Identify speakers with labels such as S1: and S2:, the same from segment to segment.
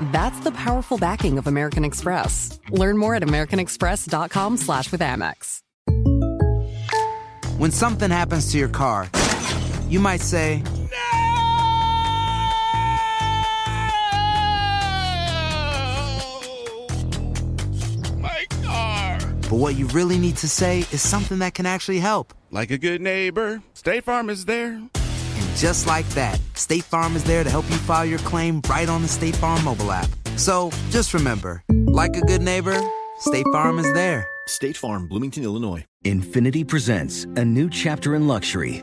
S1: That's the powerful backing of American Express. Learn more at americanexpress.com slash with Amex.
S2: When something happens to your car, you might say,
S3: My car.
S2: but what you really need to say is something that can actually help.
S3: Like a good neighbor, State Farm is there.
S2: And just like that, State Farm is there to help you file your claim right on the State Farm mobile app. So just remember, like a good neighbor, State Farm is there.
S4: State Farm, Bloomington, Illinois.
S5: Infiniti presents a new chapter in luxury,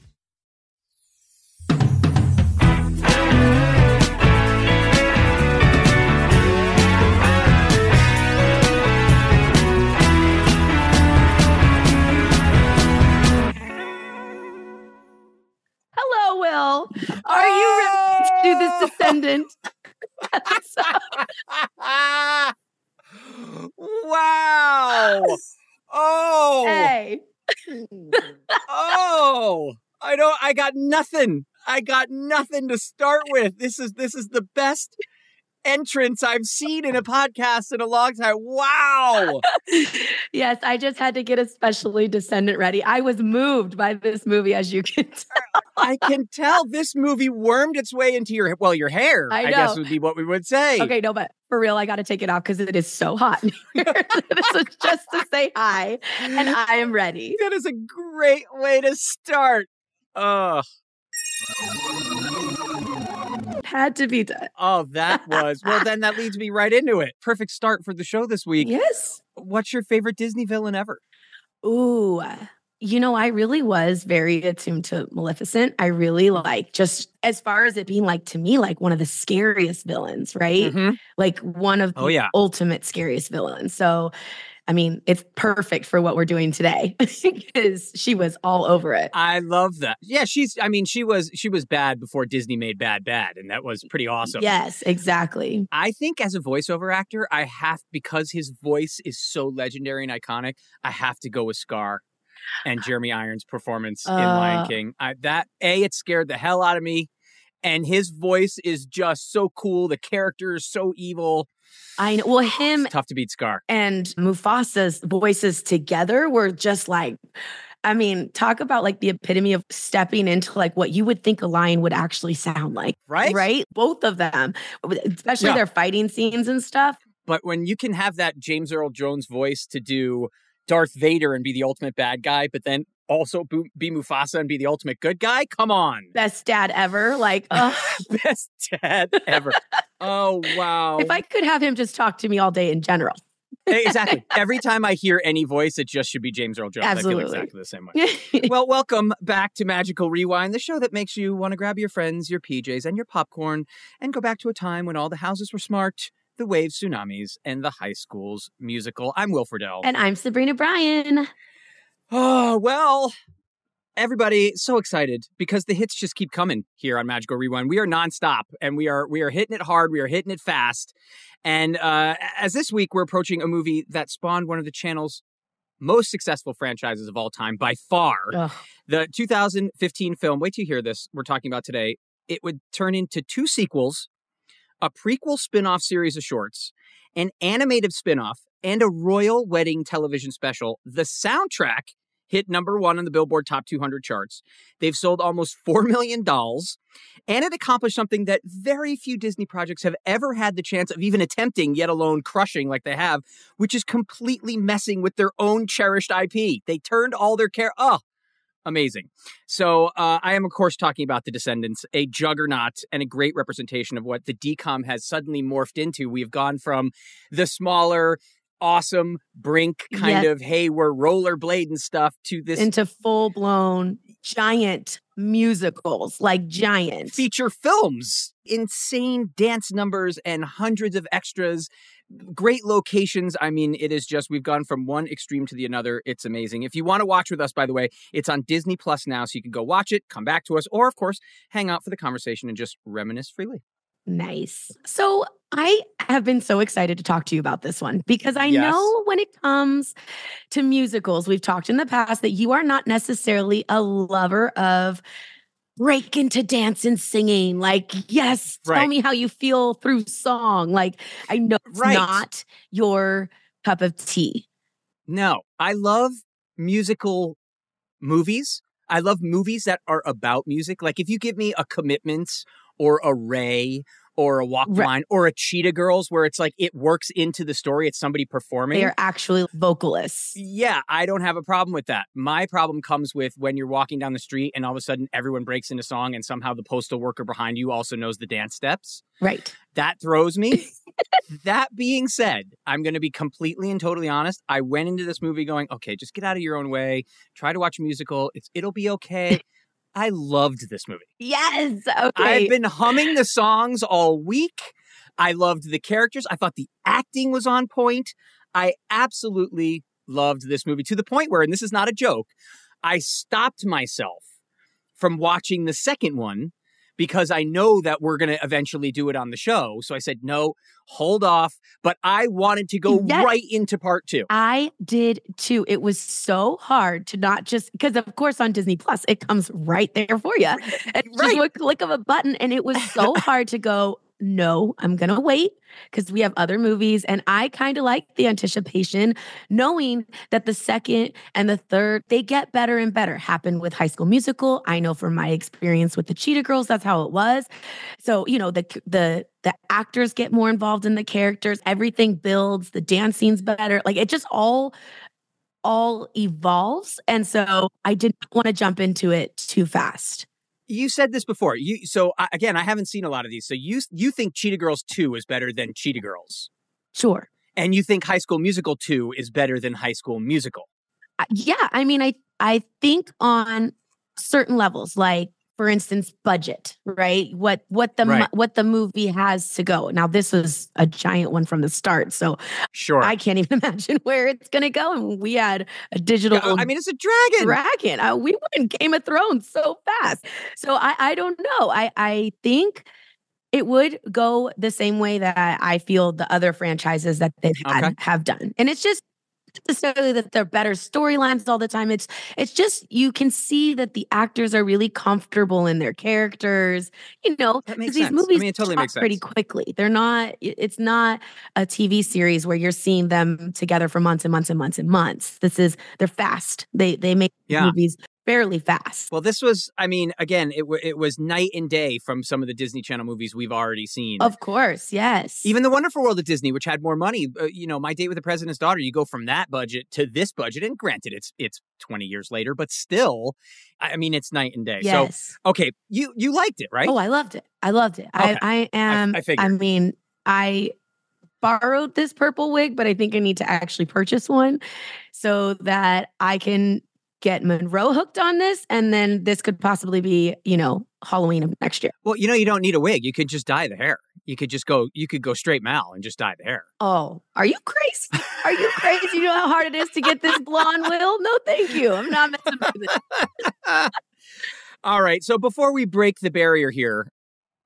S6: Descendant?
S7: wow. Oh.
S6: hey.
S7: Oh. I don't I got nothing. I got nothing to start with. This is this is the best entrance I've seen in a podcast in a long time. Wow.
S6: yes, I just had to get especially descendant ready. I was moved by this movie, as you can tell.
S7: I can tell this movie wormed its way into your well, your hair,
S6: I
S7: I, guess would be what we would say.
S6: Okay, no, but for real, I got to take it off because it is so hot. this is just to say hi, and I am ready.
S7: That is a great way to start. Oh,
S6: Had to be done.
S7: oh, that was well. Then that leads me right into it. Perfect start for the show this week.
S6: Yes.
S7: What's your favorite Disney villain ever?
S6: Ooh, you know, I really was very attuned to Maleficent. I really like just as far as it being like to me, like one of the scariest villains, right?
S7: Mhm.
S6: Like one of the
S7: Oh, yeah.
S6: ultimate scariest villains. So, I mean, it's perfect for what we're doing today because she was all over it.
S7: I love that. Yeah, she's. I mean, she was. She was bad before Disney made bad bad, and that was pretty awesome.
S6: Yes, exactly.
S7: I think as a voiceover actor, I have because his voice is so legendary and iconic. I have to go with Scar and Jeremy Irons' performance in Lion
S6: Uh.
S7: King. I, that a it scared the hell out of me, and his voice is just so cool. The character is so evil.
S6: I know. Well, ah, him
S7: It's tough to beat Scar.
S6: and Mufasa's voices together were just like, I mean, talk about like the epitome of stepping into like what you would think a lion would actually sound like.
S7: Right?
S6: Right? Both of them, especially
S7: Yeah.
S6: their fighting scenes and stuff.
S7: But when you can have that James Earl Jones voice to do Darth Vader and be the ultimate bad guy, but then also be Mufasa and be the ultimate good guy, come on.
S6: Best dad ever. Like.
S7: Best dad ever. oh, wow.
S6: if I could have him just talk to me all day in general, eh,
S7: exactly. Every time I hear any voice, it just should be James Earl Jones.
S6: Absolutely.
S7: I feel exactly the same way. well, welcome back to Magical Rewind, the show that makes you want to grab your friends, your PJs, and your popcorn and go back to a time when all the houses were smart, the waves, tsunamis, and the high school's musical. I'm Will Friedle.
S6: And I'm Sabrina Bryan.
S7: Oh, well, everybody so excited because the hits just keep coming here on Magical Rewind. We are nonstop and we are we are hitting it hard, we are hitting it fast. And uh, as this week we're approaching a movie that spawned one of the channel's most successful franchises of all time by far.
S6: Ugh.
S7: The 2015 film, wait till you hear this, we're talking about today. It would turn into two sequels, a prequel spin-off series of shorts, an animated spin-off, and a royal wedding television special. The soundtrack hit number one on the Billboard Top 200 charts. They've sold almost 4 million dolls, and it accomplished something that very few Disney projects have ever had the chance of even attempting, yet alone crushing like they have, which is completely messing with their own cherished IP. They turned all their care. Oh, amazing. So uh, I am, of course, talking about The Descendants, a juggernaut and a great representation of what the DCOM has suddenly morphed into. We've gone from the smaller, awesome Brink kind of hey we're rollerblading stuff to this
S6: Into full blown giant musicals, like giant.
S7: feature films insane dance numbers and hundreds of extras. Great locations. I mean it is just we've gone from one extreme to the another. It's amazing. If you want to watch with us by the way it's on disney plus now so you can go watch it come back to us or of course hang out for the conversation and just reminisce freely
S6: Nice. So I have been so excited to talk to you about this one because I
S7: Yes.
S6: know when it comes to musicals, we've talked in the past that you are not necessarily a lover of break into dance and singing. Like, yes, tell
S7: Right.
S6: me how you feel through song. Like, I know it's
S7: Right.
S6: not your cup of tea.
S7: No, I love musical movies. I love movies that are about music. Like if you give me a commitment or a Ray or a Walk
S6: Right.
S7: Line or a Cheetah Girls where it's like it works into the story, it's somebody performing.
S6: They are actually vocalists.
S7: yeah, I don't have a problem with that. My problem comes with when you're walking down the street and all of a sudden everyone breaks into song and somehow the postal worker behind you also knows the dance steps.
S6: Right.
S7: That throws me. that being said, I'm going to be completely and totally honest. I went into this movie going, okay, just get out of your own way. Try to watch a musical. It's it'll be okay. I loved this movie.
S6: Yes. Okay.
S7: I've been humming the songs all week. I loved the characters. I thought the acting was on point. I absolutely loved this movie to the point where, and this is not a joke, I stopped myself from watching the second one because I know that we're going to eventually do it on the show. So I said, no, hold off. But I wanted to go
S6: Yes.
S7: right into part two.
S6: I did too. It was so hard to not just because, of course, on Disney Plus, it comes right there for you. And
S7: Right.
S6: just a click of a button. And it was so hard to go, no, I'm going to wait because we have other movies. And I kind of like the anticipation, knowing that the second and the third, they get better and better. Happened with High School Musical. I know from my experience with the Cheetah Girls, that's how it was. So, you know, the, the, the actors get more involved in the characters, everything builds, the dance scenes better. Like it just all all evolves. And so I didn't want to jump into it too fast.
S7: You said this before. You so I, again, I haven't seen a lot of these. So you you think Cheetah Girls 2 is better than Cheetah Girls.
S6: Sure.
S7: And you think High School Musical 2 is better than High School Musical.
S6: Uh, Yeah, I mean I I think on certain levels like for instance budget, right? What what the
S7: Right.
S6: what the movie has to go. Now this was a giant one from the start, so
S7: Sure.
S6: I can't even imagine where it's going to go and we had a digital
S7: Yeah, I mean, it's a dragon.
S6: dragon. Uh, we went Game of Thrones so fast. So I, I don't know. I, I think it would go the same way that I feel the other franchises that they've had
S7: Okay.
S6: have done. And it's just necessarily that they're better storylines all the time. It's it's just you can see that the actors are really comfortable in their characters. You know,
S7: That
S6: 'cause
S7: makes
S6: these
S7: sense. I
S6: movies
S7: mean, it totally makes
S6: pretty quickly. They're not. It's not a TV series where you're seeing them together for months and months and months and months. This is they're fast. They they make
S7: Yeah.
S6: movies fairly fast.
S7: Well, this was, I mean, again, it, w- it was night and day from some of the Disney Channel movies we've already seen.
S6: Of course, yes.
S7: Even the Wonderful World of Disney, which had more money, uh, you know, My Date with the President's Daughter, you go from that budget to this budget, and granted, it's it's twenty years later, but still, I I mean, it's night and day.
S6: yes.
S7: So, okay, you you liked it, right?
S6: Oh, I loved it. I loved it.
S7: Okay.
S6: I I am.
S7: I
S6: I,
S7: figured.
S6: mean, I borrowed this purple wig, but I think I need to actually purchase one so that I can get Monroe hooked on this. And then this could possibly be, you know, Halloween of next year.
S7: Well, you know, you don't need a wig. You could just dye the hair. You could just go, you could go straight Mal and just dye the hair.
S6: Oh, are you crazy? Are you crazy? You know how hard it is to get this blonde, Will? No, thank you. I'm not messing with it.
S7: All right. So before we break the barrier here,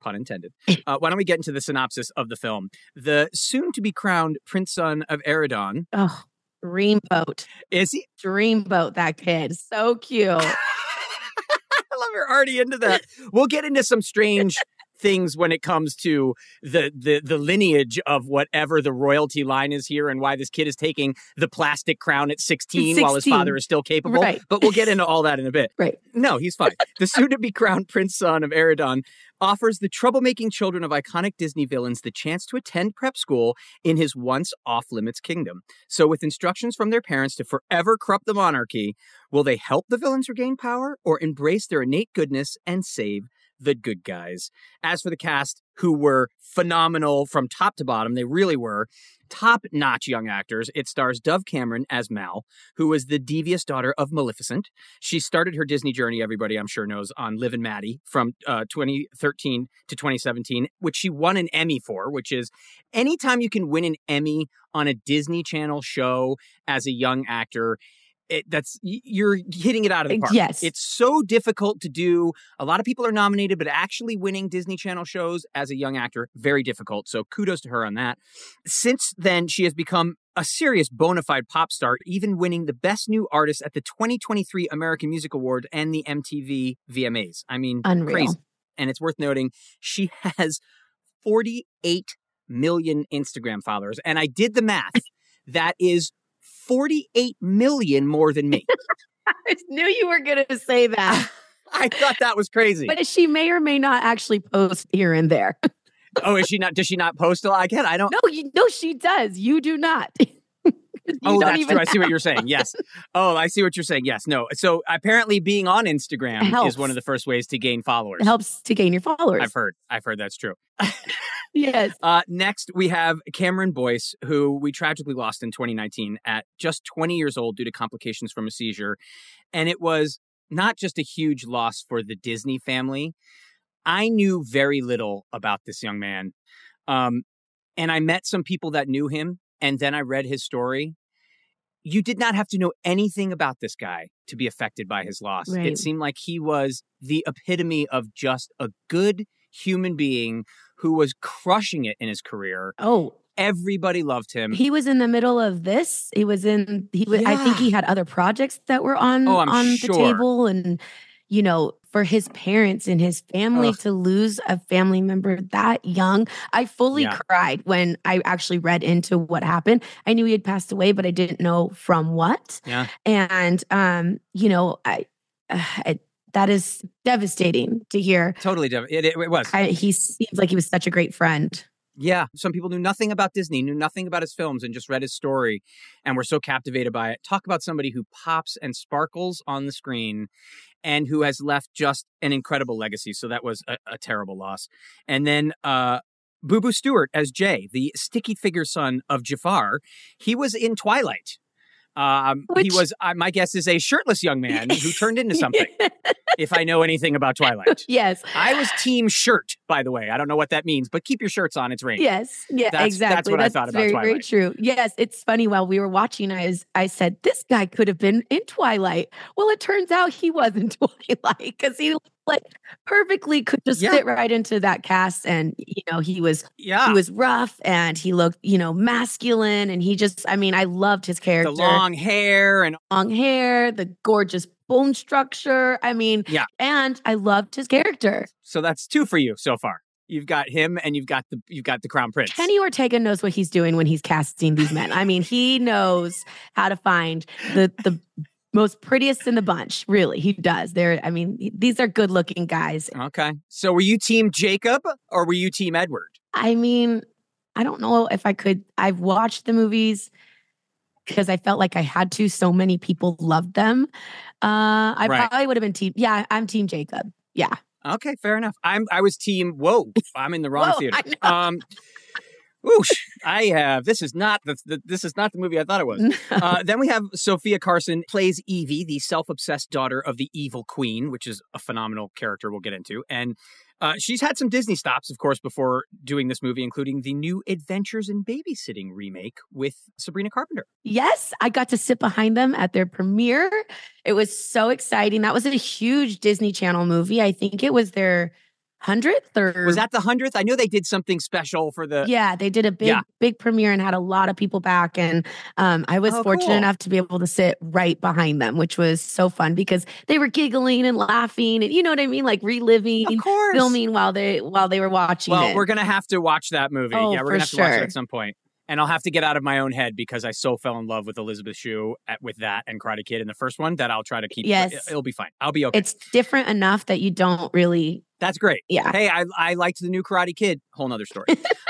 S7: pun intended, uh, why don't we get into the synopsis of the film? The soon to be crowned Prince Son of Auradon.
S6: Oh, dreamboat.
S7: Is he?
S6: Dreamboat, that kid. So cute.
S7: I love you're already into that. We'll get into some strange things when it comes to the, the the lineage of whatever the royalty line is here and why this kid is taking the plastic crown at 16,
S6: 16.
S7: while his father is still capable.
S6: Right.
S7: But we'll get into all that in a bit.
S6: Right.
S7: No, he's fine. The soon to be crowned Prince Son of Auradon offers the troublemaking children of iconic Disney villains the chance to attend prep school in his once off limits kingdom. So, with instructions from their parents to forever corrupt the monarchy, will they help the villains regain power or embrace their innate goodness and save the good guys? As for the cast, who were phenomenal from top to bottom, they really were. Top notch young actors. It stars Dove Cameron as Mal, who was the devious daughter of Maleficent. She started her Disney journey, everybody I'm sure knows, on Liv and Maddie from uh, 2013 to 2017, which she won an Emmy for, which is anytime you can win an Emmy on a Disney Channel show as a young actor. It, that's you're hitting it out of the park.
S6: Yes.
S7: it's so difficult to do. A lot of people are nominated, but actually winning Disney Channel shows as a young actor very difficult. So kudos to her on that. Since then, she has become a serious bona fide pop star, even winning the Best New Artist at the 2023 American Music Award and the MTV VMAs. I mean,
S6: Unreal.
S7: crazy. And it's worth noting she has 48 million Instagram followers. And I did the math. That is 48 million more than me.
S6: I knew you were going to say that.
S7: I thought that was crazy.
S6: But she may or may not actually post here and there.
S7: oh, is she not? Does she not post a lot? Again, I don't.
S6: No, you no, she does. You do not.
S7: Oh, that's true. I see what you're saying. Yes. Oh, I see what you're saying. Yes. No. So apparently, being on Instagram
S6: Helps.
S7: is one of the first ways to gain followers.
S6: It helps to gain your followers.
S7: I've heard. I've heard that's true.
S6: yes.
S7: Uh, next, we have Cameron Boyce, who we tragically lost in 2019 at just 20 years old due to complications from a seizure. And it was not just a huge loss for the Disney family. I knew very little about this young man. Um, and I met some people that knew him, and then I read his story. You did not have to know anything about this guy to be affected by his loss.
S6: Right.
S7: It seemed like he was the epitome of just a good human being who was crushing it in his career.
S6: Oh,
S7: Everybody loved him.
S6: he was in the middle of this. He was in. He was. I think he had other projects that were on
S7: Oh,
S6: on the table, and you know, for his parents and his family
S7: Ugh.
S6: to lose a family member that young, I fully
S7: Yeah.
S6: cried when I actually read into what happened. I knew he had passed away, but I didn't know from what.
S7: yeah.
S6: And um, you know, I, I that is devastating to hear.
S7: Totally different. It, it, it was.
S6: I, he seems like he was such a great friend.
S7: Yeah, some people knew nothing about Disney, knew nothing about his films, and just read his story and were so captivated by it. Talk about somebody who pops and sparkles on the screen and who has left just an incredible legacy. So that was a, a terrible loss. And then uh, Booboo Stewart as Jay, the sticky figure son of Jafar, he was in Twilight. Um, he was, uh, my guess, is a shirtless young man who turned into something. if I know anything about Twilight,
S6: yes.
S7: I was team shirt, by the way. I don't know what that means, but keep your shirts on. It's raining.
S6: Yes. Yeah.
S7: That's-
S6: exactly.
S7: that's what I thought about
S6: very, Very true. Yes. It's funny. While we were watching, I was, I said, this guy could have been in Twilight. Well, it turns out he was in Twilight because he like perfectly could just
S7: Yeah.
S6: fit right into that cast. And you know, he was
S7: Yeah.
S6: he was rough and he looked, you know, masculine. And he just, I mean, I loved his character.
S7: the long hair and
S6: long hair, the gorgeous bone structure. I mean,
S7: Yeah.
S6: And I loved his character.
S7: so that's two for you so far. You've got him and you've got the you've got the crown prince.
S6: Kenny Ortega knows what he's doing when he's casting these men. I mean, he knows how to find the the most prettiest in the bunch. Really, he does. They're, I mean, these are good looking guys.
S7: Okay. So were you team Jacob or were you team Edward?
S6: I mean, I don't know if I could. I've watched the movies because I felt like I had to. So many people loved them. Uh, I
S7: Right.
S6: probably would have been team. Yeah, I'm team Jacob. Yeah.
S7: Okay, fair enough. I'm I was team whoa, I'm in the wrong
S6: Whoa,
S7: theater. Um Oosh, I have. This is not the, the this is not the movie I thought it was. Uh, then we have Sofia Carson plays Evie, the self-obsessed daughter of the evil queen, which is a phenomenal character we'll get into. And uh, she's had some Disney stops, of course, before doing this movie, including the new Adventures in Babysitting remake with Sabrina Carpenter.
S6: Yes, I got to sit behind them at their premiere. It was so exciting. That was a huge Disney Channel movie. I think it was their hundredth or
S7: Was that the hundredth? I know they did something special for the.
S6: yeah, they did a big,
S7: Yeah.
S6: big premiere and had a lot of people back. And um, I was
S7: Oh,
S6: fortunate
S7: cool.
S6: enough to be able to sit right behind them, which was so fun because they were giggling and laughing and you know what I mean, like reliving,
S7: Of course.
S6: filming while they while they were watching
S7: Well,
S6: it.
S7: we're gonna have to watch that movie.
S6: Oh,
S7: yeah, we're gonna have to watch it at some point. And I'll have to get out of my own head because I so fell in love with Elizabeth Shue at, with that and Karate Kid in the first one that I'll try to keep.
S6: Yes.
S7: it- it'll be fine. I'll be okay.
S6: It's different enough that you don't really,
S7: That's great.
S6: yeah.
S7: Hey, I I liked the new Karate Kid. Whole nother story.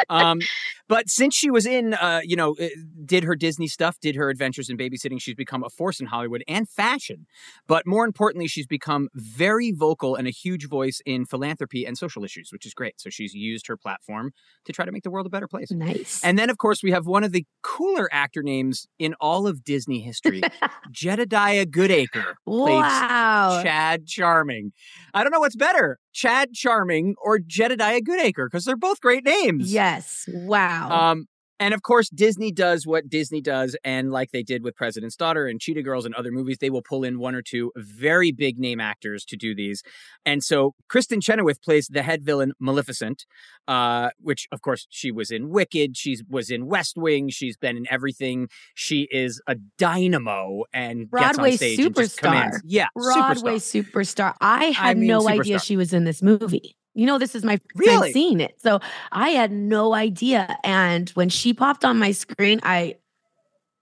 S7: um, but since she was in, uh, you know, uh, did her Disney stuff, did her adventures in babysitting, she's become a force in Hollywood and fashion. But more importantly, she's become very vocal and a huge voice in philanthropy and social issues, which is great. So she's used her platform to try to make the world a better place.
S6: Nice.
S7: And then, of course, we have one of the cooler actor names in all of Disney history, Jedidiah Goodacre.
S6: wow.
S7: Chad Charming. I don't know what's better, Chad Charming or Jedidiah Goodacre, because they're both great names.
S6: Yes. Wow.
S7: Um, and of course, Disney does what Disney does, and like they did with President's Daughter and Cheetah Girls and other movies, they will pull in one or two very big name actors to do these. And so Kristin Chenoweth plays the head villain Maleficent, uh, which of course she was in Wicked, she was in West Wing, she's been in everything. She is a dynamo and
S6: Broadway
S7: gets on stage and just
S6: superstar.
S7: commands. Yeah,
S6: Broadway
S7: superstar.
S6: superstar. I had
S7: mean,
S6: no idea she was in this movie. You know, this is my first
S7: Really?
S6: time seeing it. So I had no idea. And when she popped on my screen, I,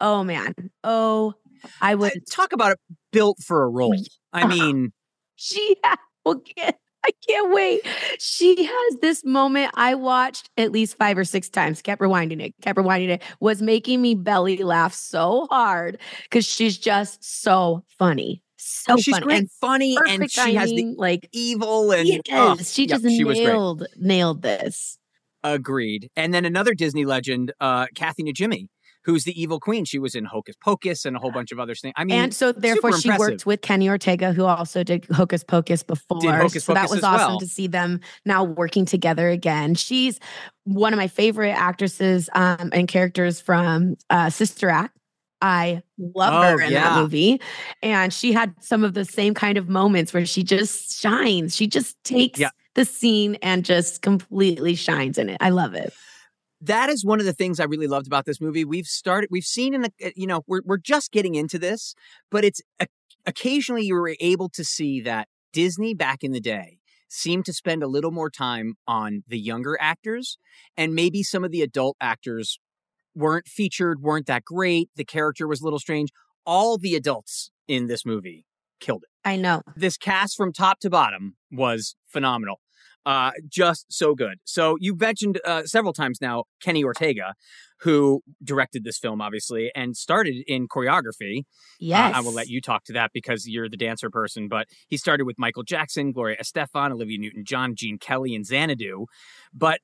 S6: oh man, oh, I was,
S7: Talk about it built for a role. I mean,
S6: she had, oh, well, can't- I can't wait. She has this moment I watched at least five or six times, kept rewinding it, kept rewinding it, was making me belly laugh so hard because she's just so funny. So
S7: she's
S6: funny.
S7: great,
S6: and
S7: funny, and she has the
S6: like
S7: evil and
S6: Yes,
S7: oh,
S6: she
S7: yeah,
S6: just
S7: she was
S6: nailed nailed this.
S7: Agreed. And then another Disney legend, uh, Kathy Najimy, who's the evil queen. She was in Hocus Pocus and a whole bunch of other things. I mean,
S6: and so therefore she
S7: impressive.
S6: worked with Kenny Ortega, who also did Hocus Pocus before.
S7: Hocus
S6: so that was
S7: as
S6: awesome
S7: well.
S6: to see them now working together again. She's one of my favorite actresses um, and characters from uh, Sister Act. I love
S7: Oh,
S6: her in
S7: yeah.
S6: that movie. And she had some of the same kind of moments where she just shines. She just takes
S7: Yeah.
S6: the scene and just completely shines in it. I love it.
S7: that is one of the things I really loved about this movie. We've started, we've seen in the, uh, you know, we're we're just getting into this, but it's occasionally you were able to see that Disney back in the day seemed to spend a little more time on the younger actors, and maybe some of the adult actors weren't featured, weren't that great. The character was a little strange. All the adults in this movie killed it
S6: I know.
S7: this cast from top to bottom was phenomenal. Uh, just so good. So you mentioned uh, several times now Kenny Ortega, who directed this film, obviously, and started in choreography. Uh,
S6: Yes.
S7: I will let you talk to that because you're the dancer person. But he started with Michael Jackson, Gloria Estefan, Olivia Newton-John, Gene Kelly, and Xanadu. But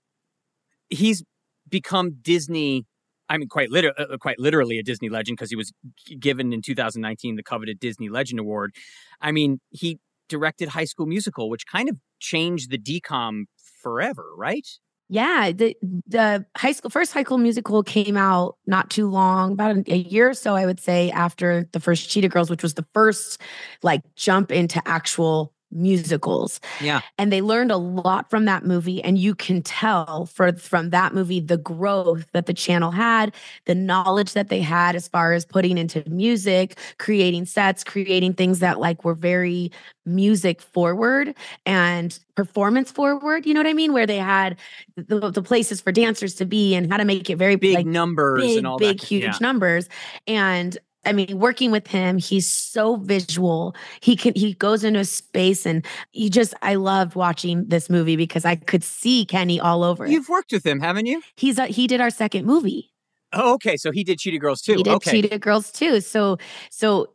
S7: he's become Disney. I mean, quite liter- uh, quite literally a Disney legend because he was given in 2019 the coveted Disney Legend Award. I mean, he directed High School Musical, which kind of changed the DCOM forever, right?
S6: Yeah, the the high school first high school musical came out not too long, about a, a year or so, I would say, after the first Cheetah Girls, which was the first like jump into actual musicals.
S7: Yeah.
S6: And they learned a lot from that movie, and you can tell for from that movie the growth that the channel had, the knowledge that they had as far as putting into music, creating sets, creating things that like were very music forward and performance forward. You know what I mean? Where they had the, the places for dancers to be and how to make it very
S7: Big
S6: like
S7: numbers
S6: big,
S7: and all
S6: big,
S7: that.
S6: huge
S7: yeah.
S6: numbers. And I mean, working with him, he's so visual. He can he goes into a space, and you just I loved watching this movie because I could see Kenny all over it.
S7: You've worked with him, haven't you?
S6: He's a, he did our second movie.
S7: Oh, okay. So he did Cheetah Girls too.
S6: He did
S7: okay.
S6: Cheetah Girls too. So so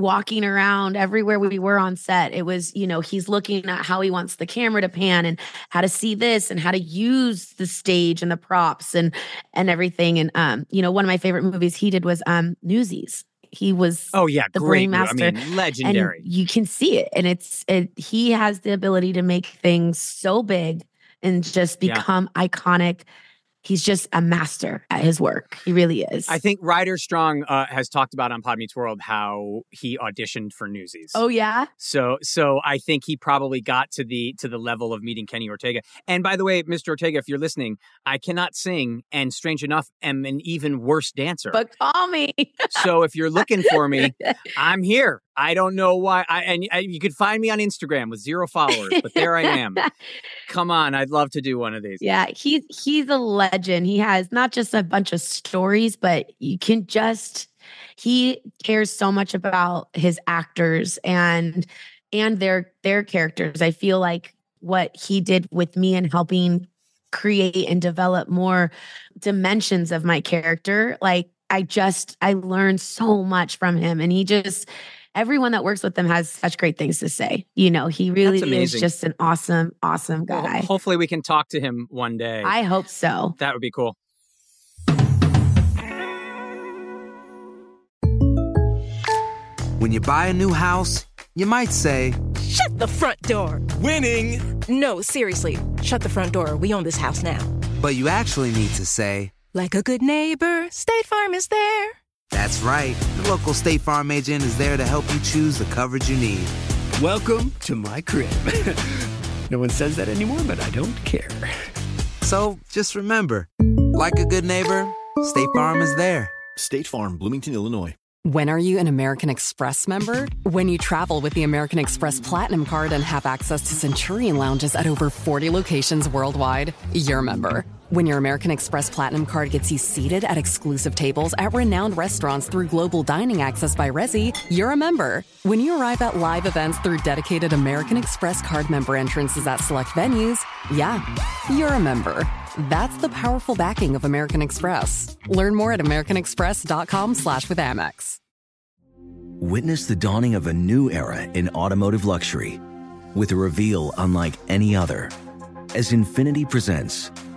S6: walking around everywhere we were on set. It was, you know, he's looking at how he wants the camera to pan and how to see this and how to use the stage and the props and and everything. And um, you know, one of my favorite movies he did was um Newsies. He was
S7: Oh yeah,
S6: the
S7: great.
S6: brain
S7: I
S6: master.
S7: mean, legendary.
S6: And you can see it. And it's it, he has the ability to make things so big and just
S7: Yeah.
S6: become iconic. He's just a master at his work. He really is.
S7: I think Ryder Strong uh, has talked about on Pod Meets World how he auditioned for Newsies.
S6: oh yeah.
S7: So so I think he probably got to the to the level of meeting Kenny Ortega. And by the way, Mr. Ortega, if you're listening, I cannot sing and strange enough am an even worse dancer.
S6: But call me.
S7: so if you're looking for me, I'm here. I don't know why I and I, you could find me on Instagram with zero followers, but there I am. Come on, I'd love to do one of these.
S6: Yeah, he's he's a legend. He has not just a bunch of stories, but you can just he cares so much about his actors and and their their characters. I feel like what he did with me and helping create and develop more dimensions of my character, like I just I learned so much from him and he just everyone that works with him has such great things to say. You know, he really is just an awesome awesome
S7: Well,
S6: guy.
S7: hopefully we can talk to him one day.
S6: I hope so.
S7: that would be cool.
S2: When you buy a new house, you might say,
S8: Shut the front door.
S3: Winning.
S8: No, seriously. Shut the front door. We own this house now.
S2: but you actually need to say,
S8: Like a good neighbor, State Farm is there.
S2: That's right. The local State Farm agent is there to help you choose the coverage you need.
S9: Welcome to my crib. no one says that anymore, but I don't care.
S2: So just remember, like a good neighbor, State Farm is there.
S4: State Farm, Bloomington, Illinois.
S1: When are you an American Express member? When you travel with the American Express Platinum Card and have access to Centurion lounges at over 40 locations worldwide, you're a member. When your American Express Platinum Card gets you seated at exclusive tables at renowned restaurants through global dining access by Resy, you're a member. When you arrive at live events through dedicated American Express card member entrances at select venues, yeah, you're a member. That's the powerful backing of American Express. Learn more at americanexpress.com slash with Amex.
S5: Witness the dawning of a new era in automotive luxury with a reveal unlike any other as Infiniti presents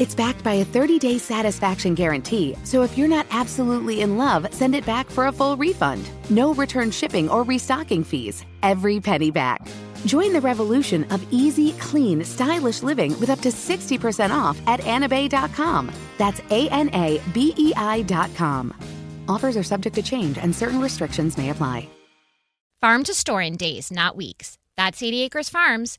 S10: It's backed by a 30 day satisfaction guarantee, so if you're not absolutely in love, send it back for a full refund. No return shipping or restocking fees. Every penny back. Join the revolution of easy, clean, stylish living with up to 60% off at anabay.com. That's A N A B E I.com. Offers are subject to change and certain restrictions may apply.
S11: Farm to store in days, not weeks. That's 80 Acres Farms.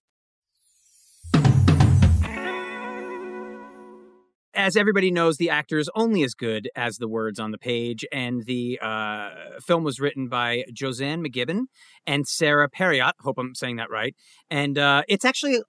S7: As everybody knows, the actor is only as good as the words on the page, and the uh, film was written by Josann McGibbon and Sara Parriott. Hope I'm saying that right. And uh, it's actually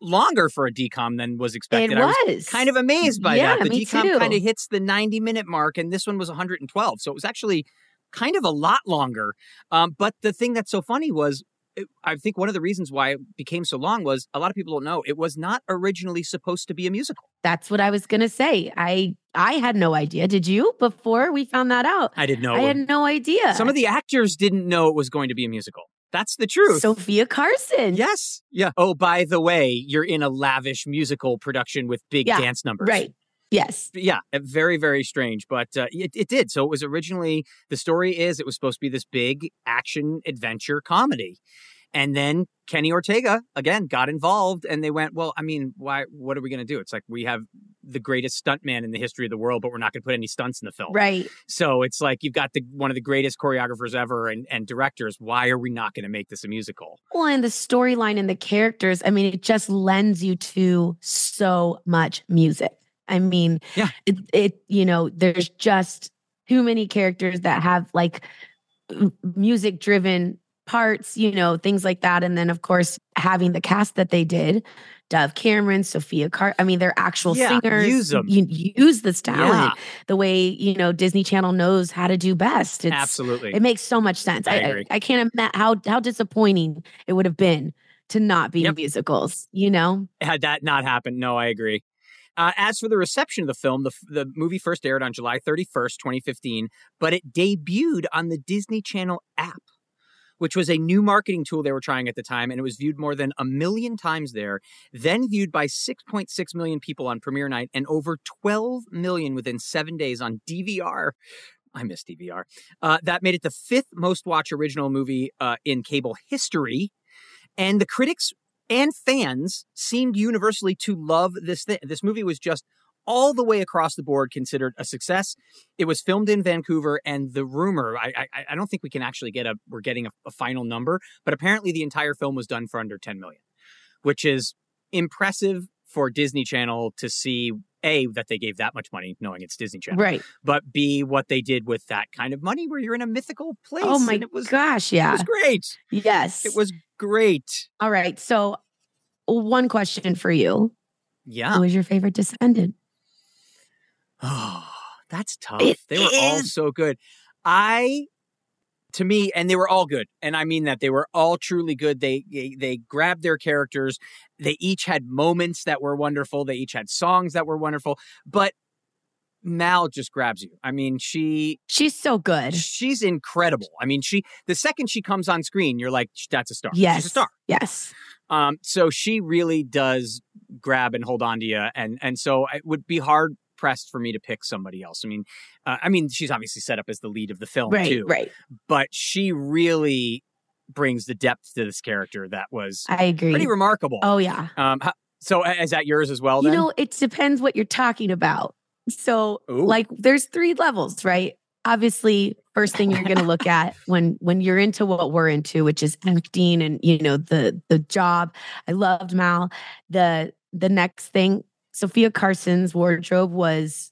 S7: longer for a DCOM than was expected.
S6: It
S7: I was
S6: was.
S7: kind of amazed by
S6: Yeah,
S7: that. The
S6: me too.
S7: kind of hits the 90 minute mark, and this one was 112. So it was actually kind of a lot longer. Um, but the thing that's so funny was. It- I think one of the reasons why it became so long was a lot of people don't know it was not originally supposed to be a musical.
S6: That's what I was gonna say. I I had no idea. Did you before we found that out?
S7: I didn't know.
S6: I had no idea.
S7: Some of the actors didn't know it was going to be a musical. That's the truth.
S6: Sofia Carson.
S7: yes. Yeah. Oh, by the way, you're in a lavish musical production with big
S6: Yeah,
S7: dance numbers.
S6: Right. Yes.
S7: Yeah. Very, very strange. But uh, it, it did. So it was originally, the story is it was supposed to be this big action adventure comedy. And then Kenny Ortega again got involved and they went, well, I mean, why what are we going to do? It's like we have the greatest stuntman in the history of the world, but we're not going to put any stunts in the film.
S6: Right.
S7: So it's like you've got the one of the greatest choreographers ever and, and directors. Why are we not going to make this a musical?
S6: Well, and the storyline and the characters, I mean, it just lends you to so much music. I mean,
S7: Yeah.
S6: it, it you know, there's just too many characters that have like music driven parts, you know, things like that. And then, of course, having the cast that they did Dove Cameron, Sofia Car. I mean, they're actual
S7: Yeah,
S6: singers.
S7: use 'em.
S6: You use this talent
S7: Yeah.
S6: the way, you know, Disney Channel knows how to do best. It's,
S7: Absolutely.
S6: It makes so much sense.
S7: I.
S6: I, I can't imagine how, how disappointing it would have been to not be
S7: Yep.
S6: musicals, you know?
S7: Had that not happened, no, I agree. Uh, as for the reception of the film, the, the movie first aired on July 31st, 2015, but it debuted on the Disney Channel app, which was a new marketing tool they were trying at the time, and it was viewed more than a million times there, then viewed by 6.6 million people on premiere night, and over 12 million within seven days on DVR. I miss DVR. Uh, that made it the fifth most watched original movie uh, in cable history. And the critics and fans seemed universally to love this thing. This movie was just all the way across the board considered a success. It was filmed in Vancouver, and the rumor I I, I don't think we can actually get a we're getting a, a final number, but apparently the entire film was done for under 10 million, which is impressive for Disney Channel to see a that they gave that much money, knowing it's Disney Channel,
S6: Right.
S7: But b what they did with that kind of money, where you're in a mythical place.
S6: Oh my
S7: and it was
S6: gosh, yeah.
S7: it was great.
S6: Yes.
S7: It was great.
S6: All right. So, one question for you.
S7: Yeah.
S6: Who was your favorite descendant?
S7: Oh, that's tough.
S6: It
S7: they were all so good. I to me and they were all good. And I mean that they were all truly good. They they, they grabbed their characters. They each had moments that were wonderful. They each had songs that were wonderful. But Mal just grabs you. I mean, she
S6: She's so good.
S7: she's incredible. I mean, she the second she comes on screen, you're like, that's a star.
S6: Yes.
S7: She's a star.
S6: Yes.
S7: Um, so she really does grab and hold on to you, and and so it would be hard pressed for me to pick somebody else. I mean, uh, I mean, she's obviously set up as the lead of the film
S6: Right.
S7: too,
S6: Right.
S7: but she really brings the depth to this character that was
S6: I agree.
S7: pretty remarkable.
S6: Oh, yeah.
S7: Um, so is that yours as well?
S6: You
S7: Then
S6: know, it depends what you're talking about. So,
S7: Ooh.
S6: like, there's three levels, right? Obviously, first thing you're going to look at when when you're into what we're into, which is acting and you know the the job. I loved Mal. The the next thing, Sofia Carson's wardrobe was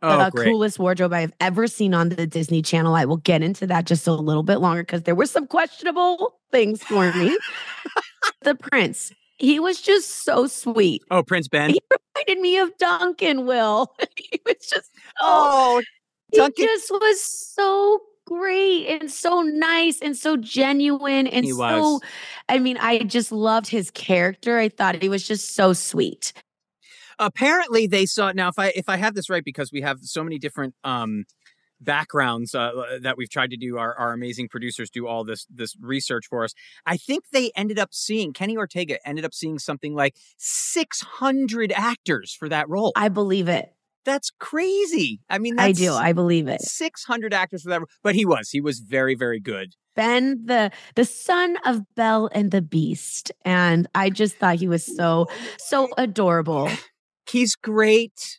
S7: oh,
S6: the
S7: great.
S6: coolest wardrobe I've ever seen on the Disney Channel. I will get into that just a little bit longer because there were some questionable things for me. the prince, he was just so sweet.
S7: Oh, Prince Ben.
S6: He reminded me of Duncan. Will he was just
S7: oh,
S6: he
S7: Duncan.
S6: just was so great and so nice and so genuine and
S7: He
S6: so. I mean, I just loved his character. I thought he was just so sweet.
S7: Apparently they saw now if i if i have this right because we have so many different um backgrounds uh, that we've tried to do our, our amazing producers do all this this research for us i think they ended up seeing kenny ortega ended up seeing something like 600 actors for that role
S6: I believe it.
S7: that's crazy i mean
S6: I do. I believe it.
S7: 600 actors for that role. but he was he was very very good
S6: Ben, the the son of Belle and the Beast, and I just thought he was so so adorable.
S7: he's great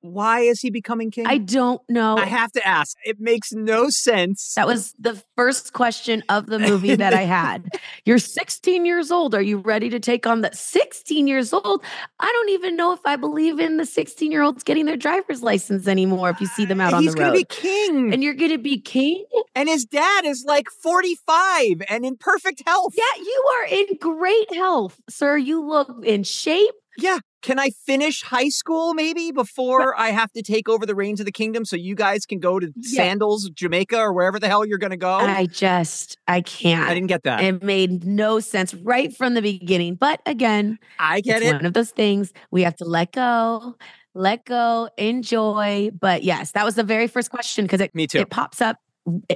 S7: Why is he becoming king?
S6: I don't know.
S7: I have to ask. It makes no sense.
S6: That was the first question of the movie that I had. You're 16 years old. Are you ready to take on the 16 years old? I don't even know if I believe in the 16 year olds getting their driver's license anymore if you see them out on the road.
S7: He's
S6: the
S7: gonna be king.
S6: and you're going to be king?
S7: And his dad is like 45 and in perfect health.
S6: Yeah, you are in great health, sir. You look in shape.
S7: Yeah. Can I finish high school maybe before I have to take over the reins of the kingdom so you guys can go to
S6: Yeah.
S7: Sandals, Jamaica, or wherever the hell you're going to go?
S6: I just, I can't.
S7: I didn't get that.
S6: It made no sense right from the beginning. But again,
S7: I get
S6: it's
S7: it.
S6: one of those things we have to let go, let go, enjoy. But yes, that was the very first question because it,
S7: Me too.
S6: it pops up,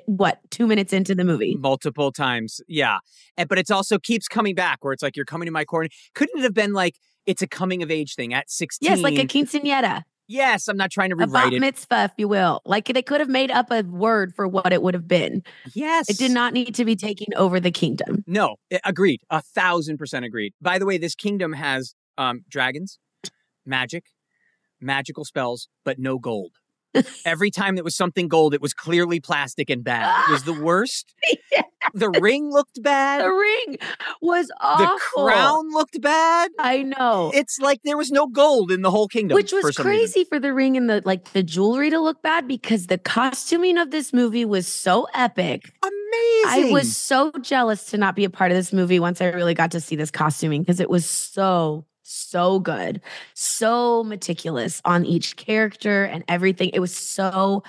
S6: what, two minutes into the movie?
S7: multiple times. Yeah. And, but it's also keeps coming back where it's like you're coming to my corner. Couldn't it have been like it's a coming of age thing at 16?
S6: Yes, like a quinceanera,
S7: Yes, I'm not trying to
S6: a bat
S7: rewrite it.
S6: mitzvah, if you will. Like they could have made up a word for what it would have been.
S7: Yes.
S6: It did not need to be taking over the kingdom.
S7: No, agreed. A thousand percent agreed. By the way, this kingdom has um, dragons, magic, magical spells, but no gold. Every time there was something gold, it was clearly plastic and bad. It was the worst. The ring looked bad.
S6: The ring was
S7: The
S6: awful.
S7: crown looked bad.
S6: I know.
S7: It's like there was no gold in the whole kingdom.
S6: Which
S7: for
S6: was
S7: reason.
S6: crazy for the ring and the like the jewelry to look bad because the costuming of this movie was so epic.
S7: Amazing.
S6: I was so jealous to not be a part of this movie once I really got to see this costuming because it was so so good, so meticulous on each character and everything. It was so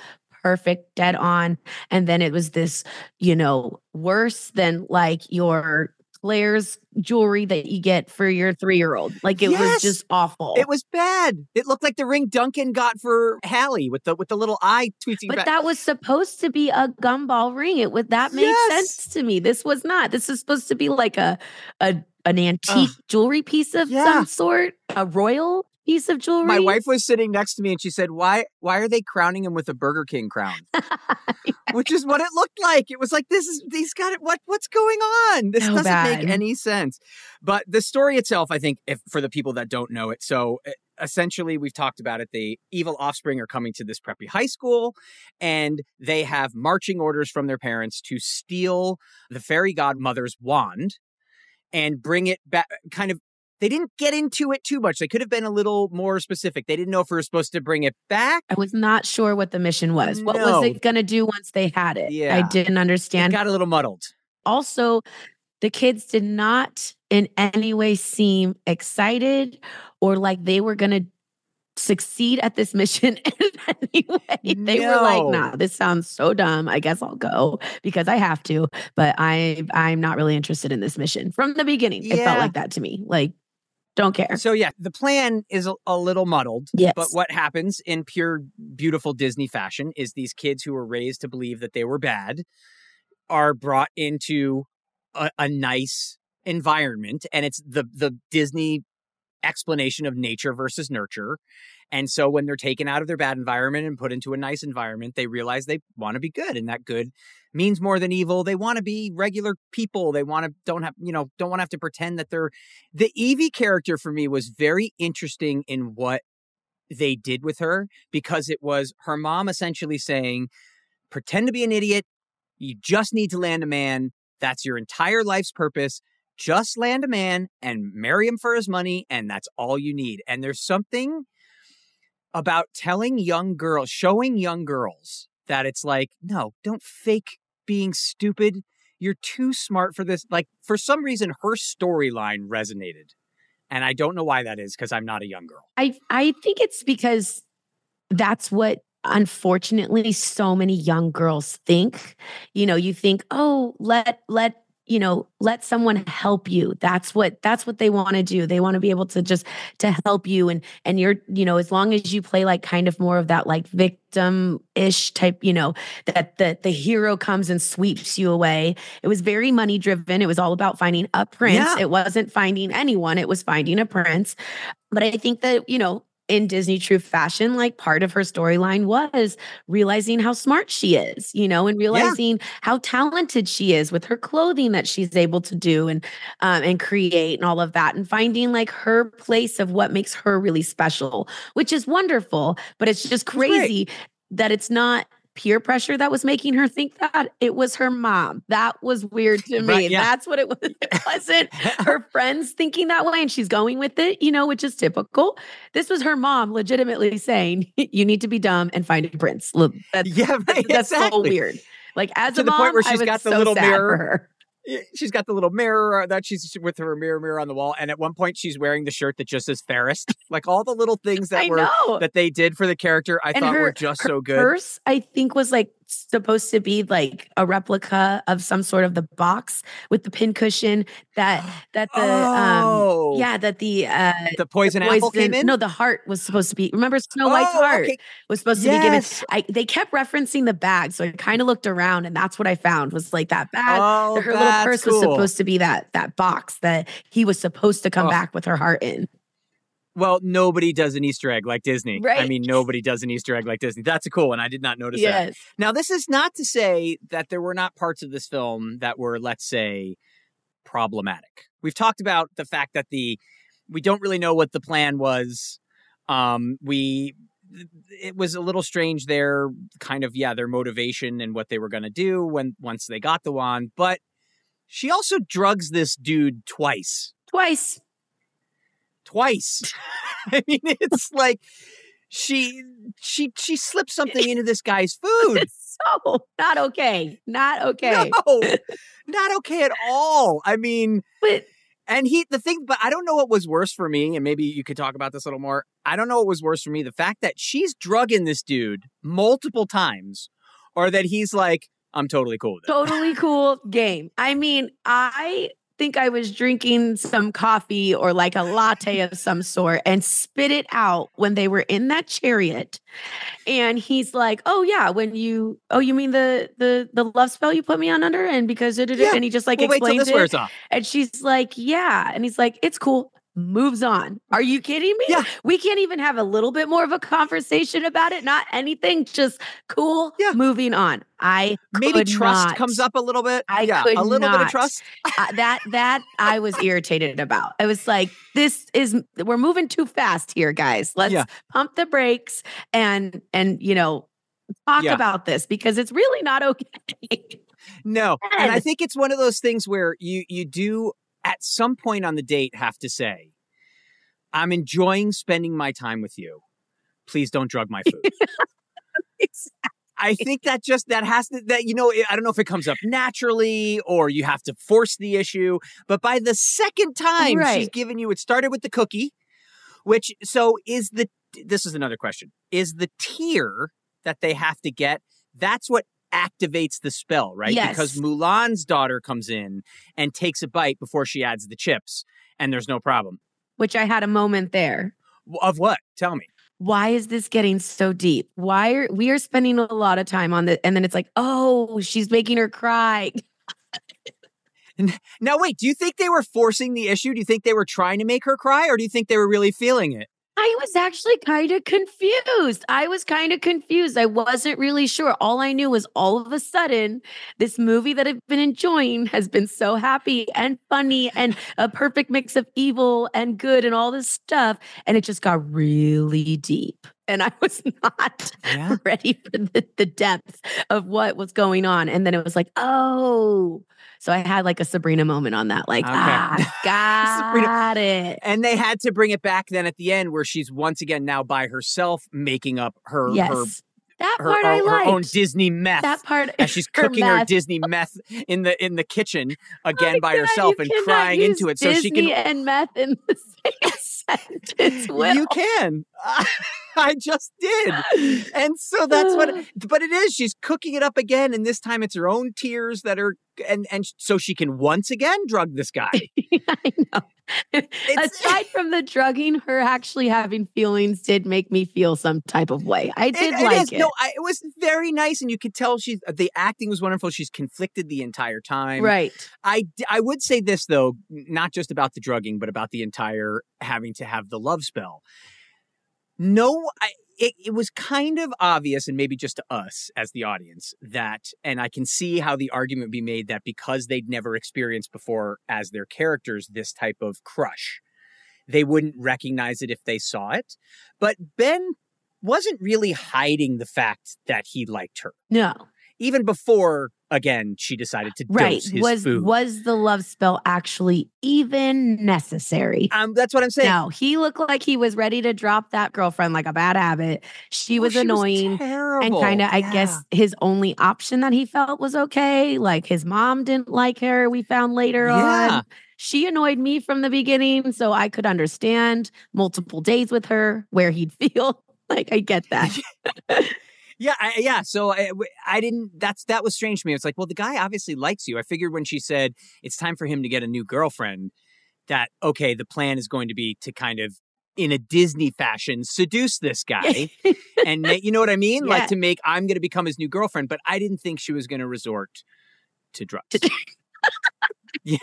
S6: perfect, dead on. And then it was this, you know, worse than like your Claire's jewelry that you get for your three year old. Like it was just awful.
S7: It was bad. It looked like the ring Duncan got for Hallie with the with the little eye tweeting
S6: But
S7: back.
S6: that was supposed to be a gumball ring. It would that made
S7: Yes.
S6: sense to me. This was not. This is supposed to be like a a an antique jewelry piece of
S7: Yeah.
S6: some sort, a royal piece of jewelry.
S7: My wife was sitting next to me and she said, "Why why are they crowning him with a Burger King crown?" Which is what it looked like. It was like this is he's got it what what's going on? This
S6: So
S7: doesn't
S6: bad.
S7: make any sense. But the story itself, I think if for the people that don't know it, so essentially we've talked about it, the evil offspring are coming to this preppy high school and they have marching orders from their parents to steal the fairy godmother's wand and bring it back kind of they didn't get into it too much. They could have been a little more specific. They didn't know if we were supposed to bring it back.
S6: I was not sure what the mission was. What was it going to do once they had it?
S7: Yeah.
S6: I didn't
S7: It
S6: understand.
S7: got a little muddled.
S6: also, the kids did not in any way seem excited or like they were going to succeed at this mission in any way. They were like,
S7: No.
S6: "Nah, this sounds so dumb. I guess I'll go because I have to, but I I'm not really interested in this mission." From the beginning, it felt like that to me. Like, don't care.
S7: So yeah, the plan is a, a little muddled.
S6: Yes.
S7: But what happens in pure beautiful Disney fashion is these kids who were raised to believe that they were bad are brought into a, a nice environment and it's the the Disney explanation of nature versus nurture. And so when they're taken out of their bad environment and put into a nice environment, they realize they want to be good and that good means more than evil. They want to be regular people. They want to don't have, you know, don't want to have to pretend that they're the Evie character for me was very interesting in what they did with her because it was her mom essentially saying, pretend to be an idiot. You just need to land a man. That's your entire life's purpose. Just land a man and marry him for his money, and that's all you need. And there's something about telling young girls, showing young girls that it's like, no, don't fake being stupid. You're too smart for this. Like, for some reason, her storyline resonated. And I don't know why that is because I'm not a young girl.
S6: I I think it's because that's what unfortunately so many young girls think. You know, you think, "Oh, let let you know, let someone help you." That's what that's what they want to do. They want to be able to just to help you and and you're, you know, as long as you play like kind of more of that like victim-ish type, you know, that the the hero comes and sweeps you away. It was very money driven. It was all about finding a prince.
S7: Yeah.
S6: It wasn't finding anyone. It was finding a prince. But I think that, you know, in Disney true fashion, like part of her storyline was realizing how smart she is, you know, and realizing yeah. how talented she is with her clothing that she's able to do and um, and create and all of that, and finding like her place of what makes her really special, which is wonderful. But it's just crazy that it's not peer pressure that was making her think that it was her mom. That was weird to me. Right, yeah. That's what it was. It wasn't her friends thinking that way and she's going with it, you know, which is typical. This was her mom legitimately saying, you need to be dumb and find a prince. That's,
S7: yeah, right,
S6: that's
S7: exactly.
S6: so weird. Like as
S7: to
S6: a
S7: the
S6: mom,
S7: point where she's got the
S6: so
S7: little mirror. She's got the little mirror uh, that she's with her mirror mirror on the wall and at one point she's wearing the shirt that just says Ferris like all the little things that
S6: I
S7: were
S6: know.
S7: that they did for the character I
S6: And
S7: thought
S6: her-
S7: were just so good
S6: Purse, I think, was like supposed to be like a replica of some sort of the box with the pincushion that that the
S7: Oh.
S6: um yeah that the uh
S7: the poison apple came in?
S6: no the heart was supposed to be remember Snow White's
S7: Oh,
S6: heart
S7: okay.
S6: was supposed to be given I they kept referencing the bag so I kind of looked around and that's what I found was like that bag
S7: Oh,
S6: her little purse was supposed to be that that box that he was supposed to come back with her heart in
S7: well nobody does an Easter egg like Disney.
S6: Right.
S7: I mean nobody does an Easter egg like Disney. That's a cool one. I did not notice that. Now, this is not to say that there were not parts of this film that were, let's say, problematic. We've talked about the fact that the we don't really know what the plan was. Um, we it was a little strange their kind of yeah their motivation and what they were going to do when once they got the wand, but she also drugs this dude twice.
S6: Twice
S7: twice. I mean, it's like she she she slipped something into this guy's food.
S6: It's so not okay not okay
S7: No, not okay at all. I mean,
S6: but
S7: and he the thing, but I don't know what was worse for me, and maybe you could talk about this a little more. I don't know what was worse for me: the fact that she's drugging this dude multiple times, or that he's like, "I'm totally cool with it."
S6: totally cool game. I mean, I think I was drinking some coffee or like a latte of some sort and spit it out when they were in that chariot. And he's like, "Oh yeah, when you oh you mean the the the love spell you put me on under and because it
S7: Yeah,
S6: and he just like
S7: We'll
S6: explains it. And she's like, "Yeah." And he's like, "It's cool." Moves on. Are you kidding me?
S7: Yeah.
S6: We can't even have a little bit more of a conversation about it. Not anything, just cool.
S7: Yeah.
S6: Moving on. I
S7: Maybe trust
S6: not.
S7: comes up a little bit.
S6: I
S7: yeah,
S6: could
S7: a little bit of trust.
S6: Uh, that that I was irritated about. I was like, this is we're moving too fast here, guys. Let's
S7: Yeah.
S6: pump the brakes and and you know talk
S7: Yeah.
S6: about this because it's really not okay.
S7: No, and I think it's one of those things where you you do at some point on the date have to say, "I'm enjoying spending my time with you. Please don't drug my food." I think that just that has to that you know I don't know if it comes up naturally or you have to force the issue, but by the second time she's given you, it started with the cookie, which so is the this is another question is the tier that they have to get that's what activates the spell right
S6: Yes.
S7: because Mulan's daughter comes in and takes a bite before she adds the chips and there's no problem
S6: Which I had a moment there.
S7: of what tell me
S6: Why is this getting so deep? Why are we are spending a lot of time on the and then it's like, oh, she's making her cry.
S7: now wait do you think they were forcing the issue do you think they were trying to make her cry or do you think they were really feeling it
S6: I was actually kind of confused. I was kind of confused. I wasn't really sure. All I knew was all of a sudden, this movie that I've been enjoying has been so happy and funny and a perfect mix of evil and good and all this stuff. And it just got really deep. And I was not
S7: Yeah.
S6: ready for the, the depth of what was going on. And then it was like, oh. So I had like a Sabrina moment on that. Like,
S7: Okay.
S6: ah, got it.
S7: And they had to bring it back then at the end where she's once again now by herself making up her
S6: Yes.
S7: her
S6: that
S7: her,
S6: part
S7: her,
S6: I
S7: her own Disney meth.
S6: that part
S7: as she's
S6: her
S7: cooking her
S6: meth.
S7: Disney meth in the in the kitchen again
S6: My
S7: by
S6: God,
S7: herself and crying into it so she can
S6: and meth in the same sentence. Will.
S7: you can I just did and so that's what but it is she's cooking it up again and this time it's her own tears that are and and so she can once again drug this guy
S6: I know. Aside from the drugging, her actually having feelings did make me feel some type of way. I did
S7: It- it
S6: like
S7: is.
S6: it.
S7: No, I, it was very nice, and you could tell she's the acting was wonderful. She's conflicted the entire time.
S6: right.
S7: I I would say this though, not just about the drugging, but about the entire having to have the love spell. No, I, it, it was kind of obvious, and maybe just to us as the audience, that, and I can see how the argument would be made that because they'd never experienced before as their characters this type of crush, they wouldn't recognize it if they saw it. But Ben wasn't really hiding the fact that he liked her.
S6: No.
S7: Even before, again, she decided to
S6: Right.
S7: dose his
S6: Was
S7: food.
S6: was the love spell actually even necessary?
S7: Um, that's what I'm saying.
S6: No, he looked like he was ready to drop that girlfriend like a bad habit. She
S7: Oh,
S6: was
S7: she was
S6: annoying and kind of, I
S7: Yeah.
S6: guess, his only option that he felt was okay. Like his mom didn't like her. We found later
S7: Yeah.
S6: on. She annoyed me from the beginning, so I could understand multiple days with her where he'd feel like I get that.
S7: Yeah, I, yeah. So I, I didn't. That's that was strange to me. It's like, well, the guy obviously likes you. I figured when she said it's time for him to get a new girlfriend, that okay, the plan is going to be to kind of, in a Disney fashion, seduce this guy, and you know what I mean,
S6: Yeah.
S7: like to make I'm going to become his new girlfriend. But I didn't think she was going to resort to drugs. yeah,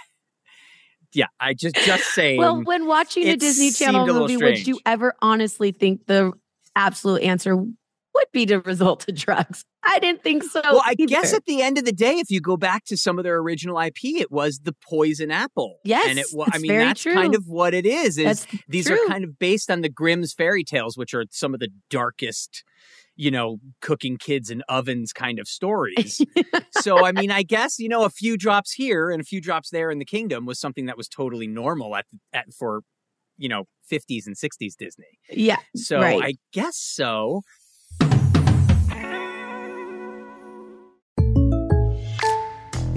S7: yeah. I just just saying.
S6: Well, when watching a Disney Channel
S7: a
S6: movie, would you ever honestly think the absolute answer would be to result to drugs? I didn't think so.
S7: well, I guess at the end of the day, if you go back to some of their original IP, it was the poison apple.
S6: Yes,
S7: and it. wa- I mean, that's kind of what it is. Is
S6: That's
S7: these
S6: true.
S7: are kind of based on the Grimm's fairy tales, which are some of the darkest, you know, cooking kids in ovens kind of stories. so, I mean, I guess you know, a few drops here and a few drops there in the kingdom was something that was totally normal at at for you know 50s and 60s Disney.
S6: yeah.
S7: So
S6: right.
S7: I guess so.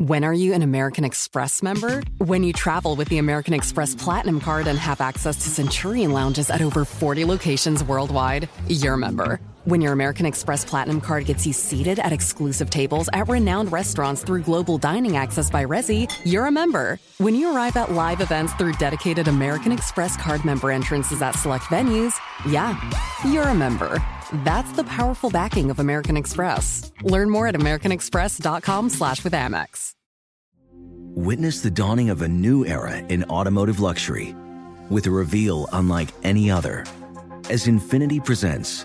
S1: When are you an American Express member? When you travel with the American Express Platinum Card and have access to Centurion lounges at over 40 locations worldwide, you're a member. When your American Express Platinum Card gets you seated at exclusive tables at renowned restaurants through global dining access by Resy, you're a member. When you arrive at live events through dedicated American Express card member entrances at select venues, yeah, you're a member. That's the powerful backing of American Express. Learn more at americanexpress.com slash with Amex.
S5: Witness the dawning of a new era in automotive luxury with a reveal unlike any other as Infiniti presents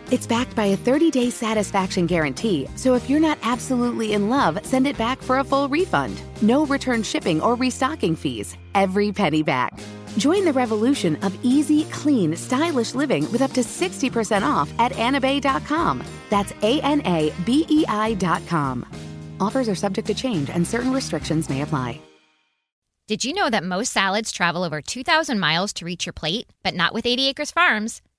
S10: It's backed by a 30 day satisfaction guarantee, so if you're not absolutely in love, send it back for a full refund. No return shipping or restocking fees. Every penny back. Join the revolution of easy, clean, stylish living with up to 60% off at anabei.com. That's A N A B E I.com. Offers are subject to change and certain restrictions may apply.
S11: Did you know that most salads travel over 2,000 miles to reach your plate? But not with 80 Acres Farms.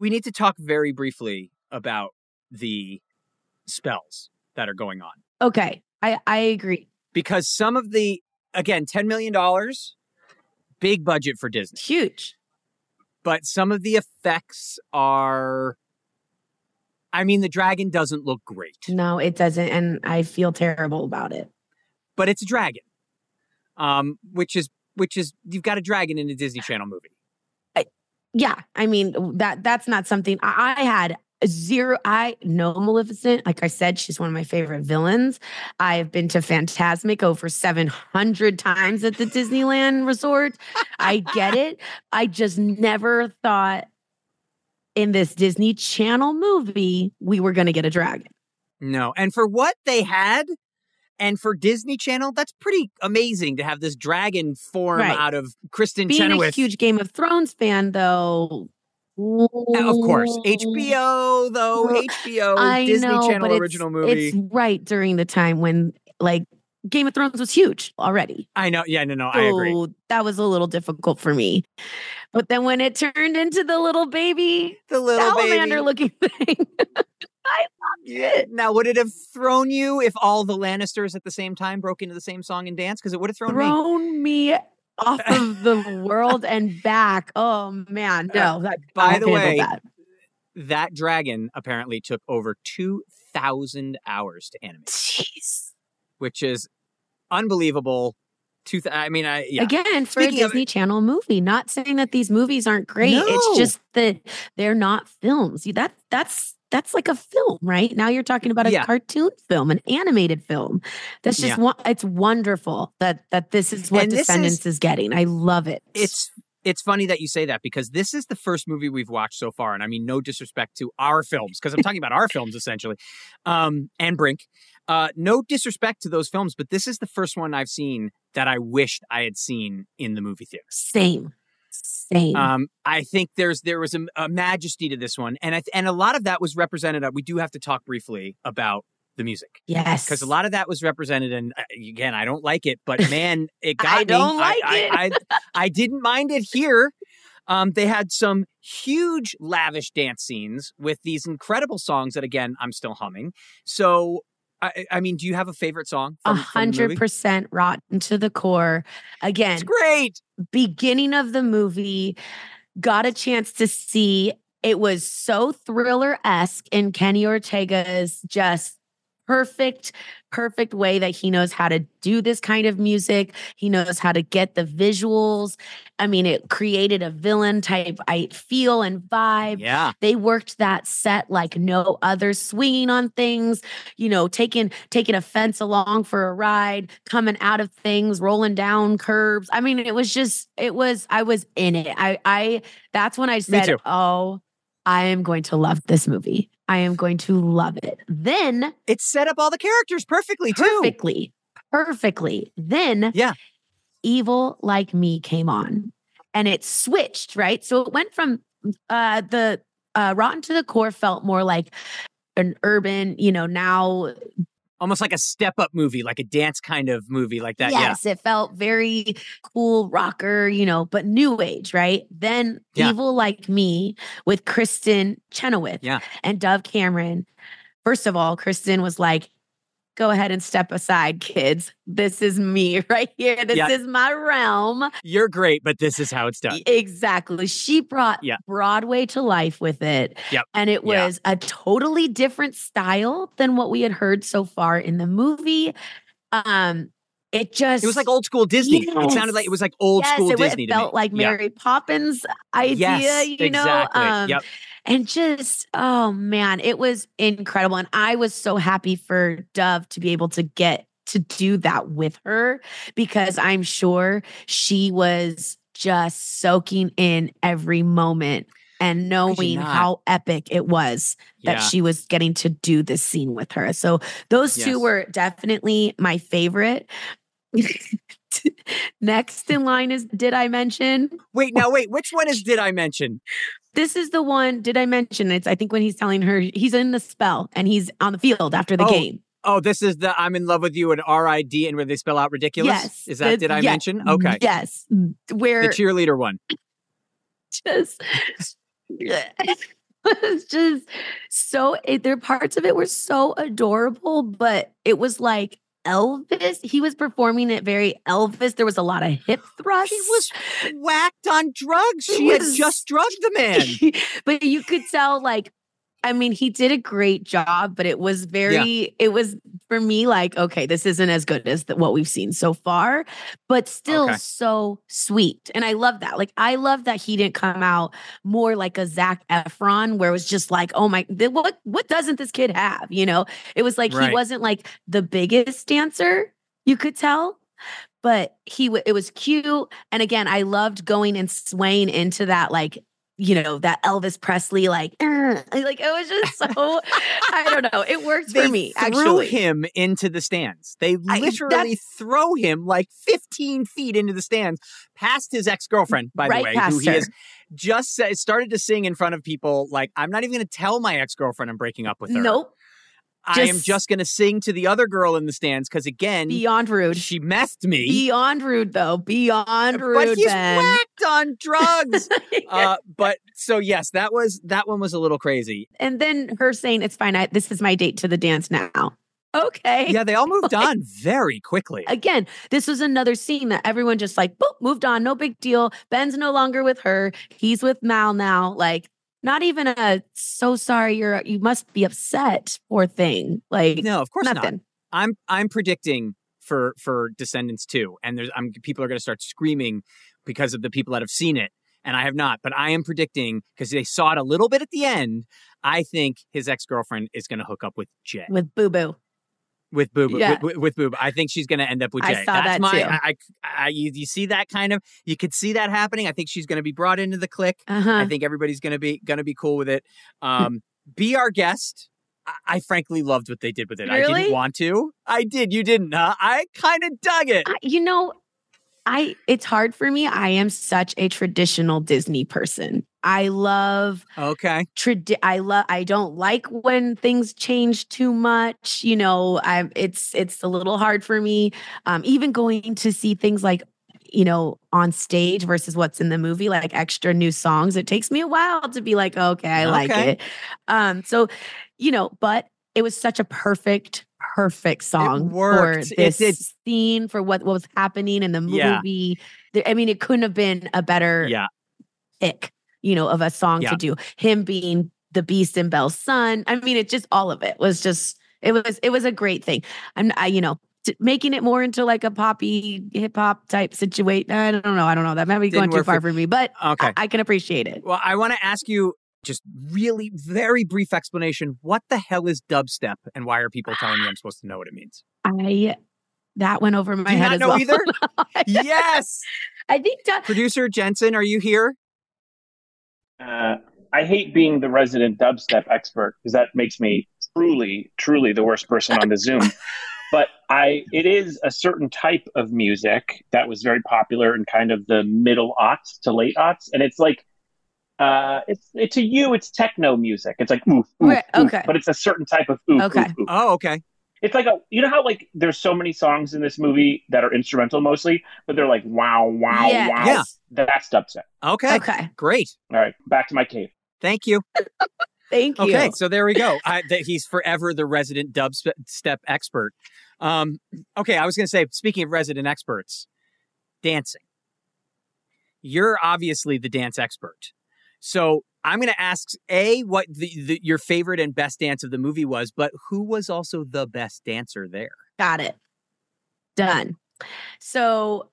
S7: We need to talk very briefly about the spells that are going on
S6: Okay, I I agree.
S7: because some of the again, $10 million, big budget for Disney.
S6: Huge.
S7: But some of the effects are I mean, the dragon doesn't look great,
S6: No, it doesn't, and I feel terrible about it.
S7: but it's a dragon. Um, which is which is you've got a dragon in a Disney Channel movie.
S6: Yeah, I mean that that's not something I, I had zero. I know Maleficent. Like I said, she's one of my favorite villains. I've been to Fantasmic over seven hundred times at the Disneyland Resort. I get it. I just never thought in this Disney Channel movie we were going to get a dragon.
S7: No. And for what they had and for Disney Channel, that's pretty amazing to have this dragon form
S6: Right.
S7: out of Kristin
S6: Being
S7: Chenoweth.
S6: a huge Game of Thrones fan, though.
S7: of course. HBO though, HBO
S6: I
S7: Disney
S6: know,
S7: Channel original movie.
S6: It's right during the time when like Game of Thrones was huge already.
S7: I know. Yeah, no, no, I agree.
S6: That was a little difficult for me. But then when it turned into the little baby,
S7: The little
S6: salamander
S7: baby.
S6: looking thing, I loved it.
S7: Now, would it have thrown you if all the Lannisters at the same time broke into the same song and dance? Because it would have thrown me.
S6: Thrown me off of the world and back. Oh man, no. That,
S7: Uh, By the way,
S6: that.
S7: that dragon apparently took over 2,000 hours to animate,
S6: Jeez.
S7: which is unbelievable. Two, th- I mean, I yeah.
S6: Again, for
S7: Speaking
S6: a
S7: of-
S6: Disney Channel movie, not saying that these movies aren't great.
S7: No.
S6: It's just that they're not films. That that's that's like a film, right? Now you're talking about a
S7: Yeah.
S6: cartoon film, an animated film. That's just
S7: Yeah.
S6: one. It's wonderful that that this is what
S7: And this is-
S6: Descendants is, getting. I love it.
S7: it's it's funny that you say that because this is the first movie we've watched so far, and I mean no disrespect to our films because I'm talking about our films essentially, um, and Brink. Uh, no disrespect to those films, but this is the first one I've seen that I wished I had seen in the movie theater.
S6: same, same.
S7: Um, I think there's there was a, a majesty to this one, and I, and a lot of that was represented. uh, We do have to talk briefly about the music
S6: yes,
S7: because a lot of that was represented. And uh, again, I don't like it, but man, it got
S6: I
S7: me.
S6: don't like
S7: I,
S6: it.
S7: I, I, I didn't mind it here. Um, they had some huge, lavish dance scenes with these incredible songs that, again, I'm still humming. So, I, I mean, do you have a favorite song?
S6: a
S7: From, from the
S6: hundred percent rotten to the core. Again,
S7: It's great.
S6: beginning of the movie, got a chance to see it was so thriller esque in Kenny Ortega's just perfect, perfect way that he knows how to do this kind of music. He knows how to get the visuals. I mean, it created a villain type I feel and vibe.
S7: Yeah.
S6: They worked that set like no other, swinging on things, you know, taking taking a fence along for a ride, coming out of things, rolling down curbs. I mean, it was just, it was, I was in it. I, I, that's when I said, oh, I am going to love this movie. I am going to love it. Then
S7: It set up all the characters perfectly, too.
S6: perfectly, perfectly. Then
S7: Yeah.
S6: Evil Like Me came on and it switched, right? So it went from uh the uh Rotten to the Core felt more like an urban, you know, now
S7: Almost like a step up movie, like a dance kind of movie, like that.
S6: yes, it felt very cool rocker, you know, but new age, right? Then
S7: Yeah.
S6: Evil Like Me with Kristin Chenoweth
S7: Yeah.
S6: and Dove Cameron. First of all, Kristin was like, go ahead and step aside, kids. This is me right here. This
S7: Yeah.
S6: is my realm.
S7: You're great, but this is how it's done.
S6: Exactly. She brought
S7: Yeah.
S6: Broadway to life with it.
S7: Yep.
S6: And it
S7: Yeah.
S6: was a totally different style than what we had heard so far in the movie. Um, it just
S7: It was like old school Disney. It sounded like it was like old
S6: yes,
S7: school
S6: it,
S7: Disney
S6: it felt like
S7: Yeah.
S6: Mary Poppins idea,
S7: Yes,
S6: you know.
S7: exactly.
S6: Um,
S7: Yep.
S6: and just oh man, it was incredible. And I was so happy for Dove to be able to get to do that with her because I'm sure she was just soaking in every moment and knowing how epic it was that
S7: Yeah.
S6: she was getting to do this scene with her. So those two were definitely my favorite. Next in line is Did I Mention?
S7: Wait, now wait, which one is did I mention?
S6: This is the one, Did I Mention? It's, I think, when he's telling her he's in the spell and he's on the field after the
S7: Oh,
S6: game.
S7: Oh, this is the I'm in love with you and R.I.D. and where they spell out ridiculous.
S6: Yes.
S7: Is that
S6: the-
S7: did I
S6: yeah,
S7: mention? Okay.
S6: Yes. Where
S7: The cheerleader one.
S6: just it's just so it, there parts of it were so adorable but it was like elvis he was performing it very elvis there was a lot of hip thrusts
S7: She was whacked on drugs. She had just drugged the man.
S6: but you could tell like I mean, he did a great job, but it was very, it was for me like, okay, this isn't as good as the, what we've seen so far, but still
S7: Okay.
S6: so sweet. And I love that. Like, I love that he didn't come out more like a Zac Efron, where it was just like, oh my, th- what, what doesn't this kid have? You know, it was like
S7: Right.
S6: he wasn't like the biggest dancer, you could tell. But he, w- it was cute, and again, I loved going and swaying into that, like you know that Elvis Presley like "Uh," like it was just so I don't know it worked
S7: They
S6: for me
S7: threw
S6: actually
S7: him into the stands. They literally
S6: that's-
S7: throw him like 15 feet into the stands, past his ex girlfriend, by
S6: Right
S7: the way, who he
S6: her.
S7: has just started to sing in front of people. Like, I'm not even going to tell my ex girlfriend I'm breaking up with her.
S6: nope
S7: I am
S6: just-
S7: going to sing to the other girl in the stands because, again,
S6: beyond rude
S7: she messed me.
S6: beyond rude though beyond rude
S7: but he's
S6: Ben.
S7: whacked on drugs. uh, but so yes, that was that one was a little crazy.
S6: and then her saying it's fine I, this is my date to the dance now okay
S7: Yeah, they all moved
S6: Like-
S7: on very quickly.
S6: again, this was another scene that everyone just like boop, moved on, no big deal. Ben's no longer with her. He's with Mal now. Like, not even a so sorry you're you must be upset, poor thing. Like
S7: No, of course
S6: nothing.
S7: not. I'm I'm predicting for for Descendants 2 and there's I'm people are going to start screaming because of the people that have seen it and I have not, but I am predicting because they saw it a little bit at the end. I think his ex-girlfriend is going to hook up with Jay.
S6: With Booboo.
S7: With Boob,
S6: Yeah.
S7: with, with Boob. I think she's going to end up with Jay.
S6: I saw
S7: That's
S6: that
S7: my,
S6: too.
S7: I, I, I- you, you see that kind of, you could see that happening. I think she's going to be brought into the clique.
S6: Uh-huh.
S7: I think everybody's going to be, going to be cool with it. Um, be our guest. I, frankly loved what they did with it. I didn't want to. I did. You didn't, huh? I kind of dug it.
S6: You know, I it's hard for me. I am such a traditional Disney person. I love
S7: Okay.
S6: tradi- I love I don't like when things change too much. You know, I'm it's it's a little hard for me. Um, even going to see things like you know on stage versus what's in the movie like extra new songs it takes me a while to be like okay i like it um so you know but it was such a perfect perfect song for
S7: worked. It
S6: this scene for what, what was happening in the movie There- i mean it couldn't have been a better
S7: Yeah.
S6: pick, you know, of a song
S7: Yeah.
S6: to do. Him being the Beast and Belle's son. I mean, it just all of it was just it was it was a great thing. I'm I, you know t- making it more into like a poppy hip hop type situation. I don't know. I don't know. That might be
S7: Didn't
S6: going too far
S7: for-
S6: for me, but
S7: Okay.
S6: I, I can appreciate it.
S7: Well, I want to ask you just really very brief explanation. What the hell is dubstep and why are people telling me I'm supposed to know what it means?
S6: I that went over my
S7: Do you
S6: head
S7: not
S6: as
S7: know
S6: well.
S7: either? yes.
S6: I think that
S7: Producer Jensen, are you here?
S12: Uh, I hate being the resident dubstep expert because that makes me truly, truly the worst person on the Zoom. but I, it is a certain type of music that was very popular in kind of the middle aughts to late aughts, and it's like, uh, it's it, to you, it's techno music. It's like oof, oof,
S6: Right,
S12: oof,
S6: okay.
S12: but it's a certain type of oof,
S6: Okay.
S12: oof, oof.
S7: Oh, okay.
S12: It's like a, you know how like there's so many songs in this movie that are instrumental mostly, but they're like wow, wow,
S6: Yes.
S12: wow.
S7: Yeah.
S12: That's dubstep.
S7: Okay.
S6: Okay.
S7: Great.
S12: All right, back to my cave.
S7: Thank you.
S6: Thank you.
S7: Okay, so there we go. I, th- he's forever the resident dubstep expert. Um, okay, I was going to say, speaking of resident experts, dancing. You're obviously the dance expert. So I'm going to ask A, what the, the, your favorite and best dance of the movie was, but who was also the best dancer there?
S6: Got it. Done. So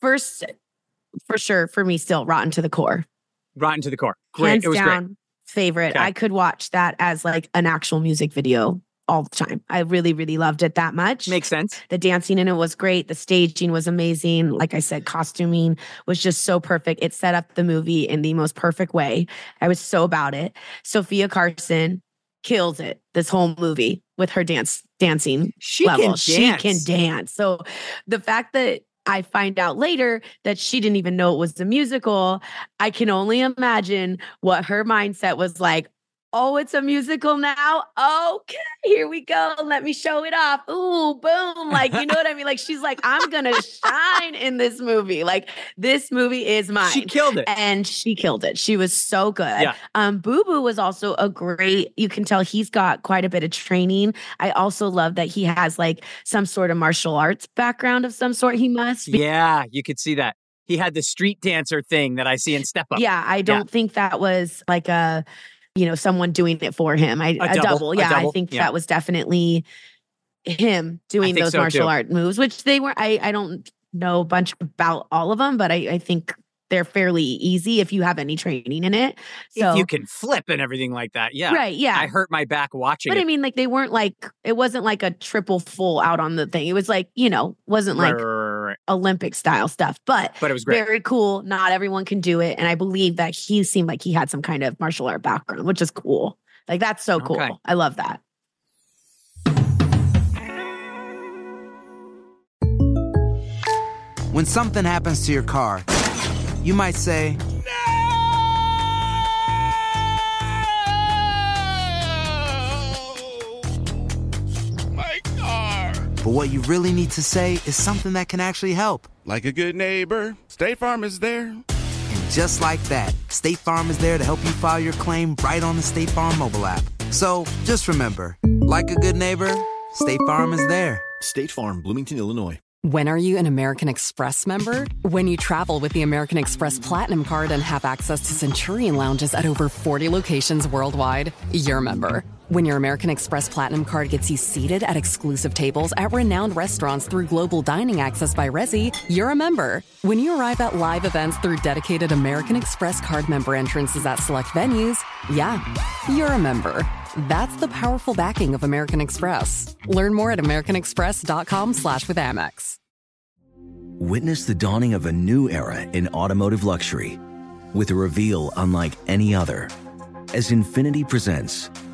S6: first for sure for me still rotten to the core.
S7: Rotten to the core. Great.
S6: Hands
S7: it was
S6: down
S7: great.
S6: favorite.
S7: Okay.
S6: I could watch that as like an actual music video all the time. I really, really loved it that much.
S7: Makes sense.
S6: The dancing in it was great. The staging was amazing. Like I said, costuming was just so perfect. It set up the movie in the most perfect way. I was so about it. Sofia Carson kills it this whole movie with her dance dancing
S7: She
S6: level.
S7: can
S6: She
S7: dance.
S6: can dance. So the fact that I find out later that she didn't even know it was a musical, I can only imagine what her mindset was like. Oh, it's a musical now. Okay, here we go. Let me show it off. Ooh, boom. Like, you know what I mean? Like, she's like, I'm going to shine in this movie. Like, this movie is mine.
S7: She killed it.
S6: And she killed it. She was so good.
S7: Yeah.
S6: Um, Booboo was also a great, you can tell he's got quite a bit of training. I also love that he has like some sort of martial arts background of some sort. He must. be-
S7: Yeah, you could see that. He had the street dancer thing that I see in Step Up.
S6: Yeah, I don't think that was like a, you know, someone doing it for him. I
S7: A
S6: a,
S7: double,
S6: double.
S7: a
S6: Yeah,
S7: double,
S6: I think
S7: yeah.
S6: that was definitely him doing those
S7: so,
S6: martial
S7: too.
S6: art moves, which they were. I I don't know a bunch about all of them, but I I think they're fairly easy if you have any training in it. So
S7: if you can flip and everything like that. Yeah.
S6: Right, yeah.
S7: I hurt my back watching
S6: But
S7: it.
S6: I mean, like they weren't like it wasn't like a triple full out on the thing. It was like you know wasn't like
S7: right.
S6: Olympic style stuff, but
S7: But it was great.
S6: very cool. Not everyone can do it, and I believe that he seemed like he had some kind of martial art background, which is cool. Like that's so cool.
S7: Okay.
S6: I love that.
S2: When something happens to your car, you might say, but what you really need to say is something that can actually help.
S3: Like a good neighbor, State Farm is there.
S2: And just like that, State Farm is there to help you file your claim right on the State Farm mobile app. So just remember, like a good neighbor, State Farm is there.
S4: State Farm, Bloomington, Illinois.
S1: When are you an American Express member? When you travel with the American Express Platinum Card and have access to Centurion lounges at over 40 locations worldwide, you're a member. When your American Express Platinum Card gets you seated at exclusive tables at renowned restaurants through global dining access by Resy, you're a member. When you arrive at live events through dedicated American Express card member entrances at select venues, yeah, you're a member. That's the powerful backing of American Express. Learn more at americanexpress.com slash with Amex.
S5: Witness the dawning of a new era in automotive luxury with a reveal unlike any other as Infiniti presents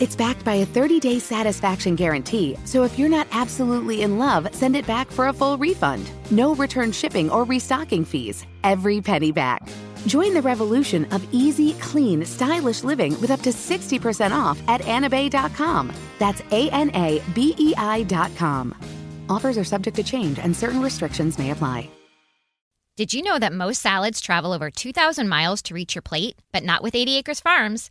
S10: It's backed by a 30 day satisfaction guarantee, so if you're not absolutely in love, send it back for a full refund. No return shipping or restocking fees. Every penny back. Join the revolution of easy, clean, stylish living with up to 60% off at anabei.com. That's A N A B E I.com. Offers are subject to change and certain restrictions may apply.
S11: Did you know that most salads travel over 2,000 miles to reach your plate? But not with 80 Acres Farms.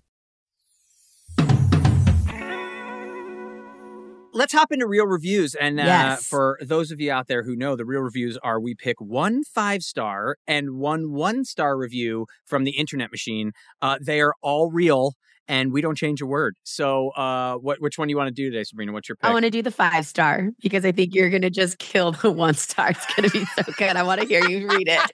S7: Let's hop into real reviews. And uh,
S6: Yes.
S7: for those of you out there who know, the real reviews are we pick one five star and one one star review from the internet machine. Uh, they are all real and we don't change a word. So, uh, what which one do you want to do today, Sabrina? What's your pick?
S6: I want to do the five star because I think you're going to just kill the one star. It's going to be so good. I want to hear you read it.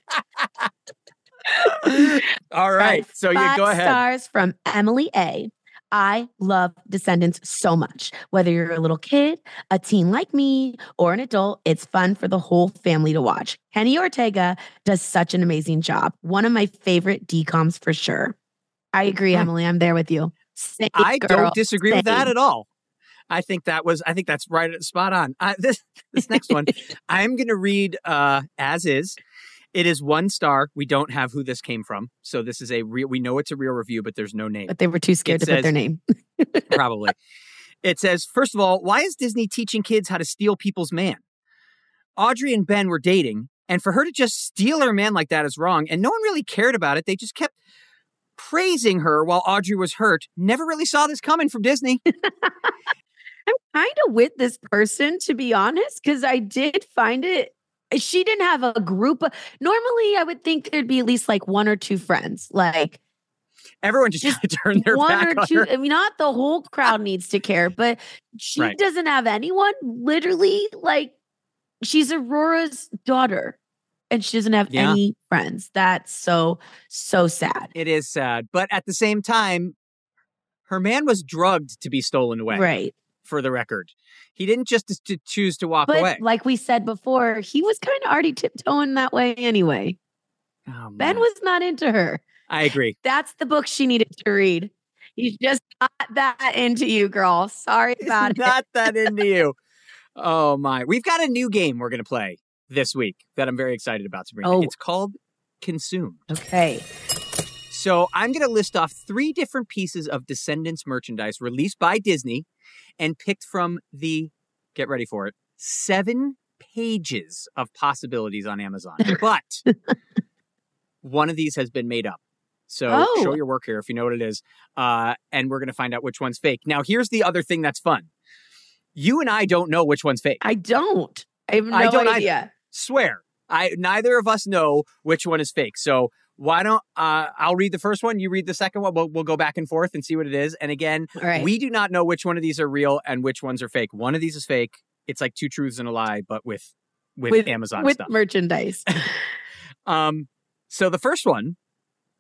S7: all right. So, you go ahead.
S6: stars from Emily A. I love Descendants so much. Whether you're a little kid, a teen like me, or an adult, it's fun for the whole family to watch. Kenny Ortega does such an amazing job. One of my favorite DCOMs for sure. I agree,
S7: Hmm.
S6: Emily. I'm there with you. Same,
S7: I
S6: girl,
S7: don't disagree with that at all. I think that was I think that's right spot on. Uh, this this next one, I'm going to read uh, as is. It is one star. We don't have who this came from, so this is a real. We know it's a real review, but there's no name.
S6: But they were too scared
S7: It
S6: to put their name.
S7: Probably. It says, first of all, why is Disney teaching kids how to steal people's man? Audrey and Ben were dating, and for her to just steal her man like that is wrong, and no one really cared about it. They just kept praising her while Audrey was hurt. Never really saw this coming from Disney.
S6: I'm kind of with this person, to be honest, because I did find it. She didn't have a group. Of, normally, I would think there'd be at least like one or two friends, like
S7: Everyone just, of turned their
S6: one
S7: back
S6: or two. I mean, not the whole crowd needs to care, but she
S7: Right.
S6: doesn't have anyone. Literally, like she's Aurora's daughter, and she doesn't have
S7: Yeah.
S6: any friends. That's so so sad.
S7: It is sad, but at the same time, her man was drugged to be stolen away.
S6: Right.
S7: For the record, he didn't just to- choose to walk
S6: But
S7: away.
S6: like we said before, he was kind of already tiptoeing that way anyway.
S7: Oh,
S6: Ben was not into her.
S7: I agree.
S6: That's the book she needed to read. He's just not that into you, girl. Sorry about it.
S7: Not that into you. Oh my! We've got a new game we're going to play this week that I'm very excited about, Sabrina.
S6: Oh.
S7: It's called Consumed.
S6: Okay.
S7: So I'm going to list off three different pieces of Descendants merchandise released by Disney and picked from the, get ready for it, seven pages of possibilities on Amazon. But one of these has been made up. So
S6: Oh.
S7: show your work here if you know what it is. Uh, and we're going to find out which one's fake. Now, here's the other thing that's fun. You and I don't know which one's fake.
S6: I don't. I have no
S7: I don't either.
S6: idea.
S7: Swear. I neither of us know which one is fake. So why don't uh, I'll read the first one, you read the second one. We'll, we'll go back and forth and see what it is. And again,
S6: right.
S7: we do not know which one of these are real and which ones are fake. One of these is fake. It's like two truths and a lie, but with with, Amazon
S6: with
S7: stuff.
S6: merchandise.
S7: Um, so the first one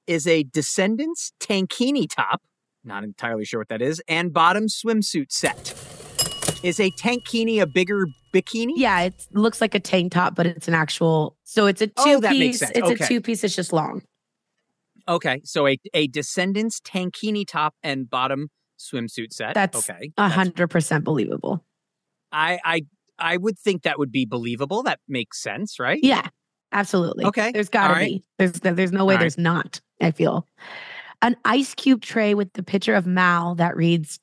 S7: is a Descendants tankini top. Not entirely sure what that is, and bottom swimsuit set. Is a tankini a bigger bikini?
S6: yeah, it looks like a tank top, but it's an actual. So it's a two
S7: Oh, that
S6: piece.
S7: makes sense.
S6: It's
S7: Okay.
S6: a two piece. It's just long.
S7: Okay, so a a Descendants tankini top and bottom swimsuit set.
S6: That's
S7: okay.
S6: a hundred percent believable.
S7: I I I would think that would be believable. That makes sense, right?
S6: Yeah, absolutely.
S7: Okay,
S6: There's got to
S7: right.
S6: be. There's there's no way
S7: All right.
S6: there's not. I feel an ice cube tray with the picture of Mal that reads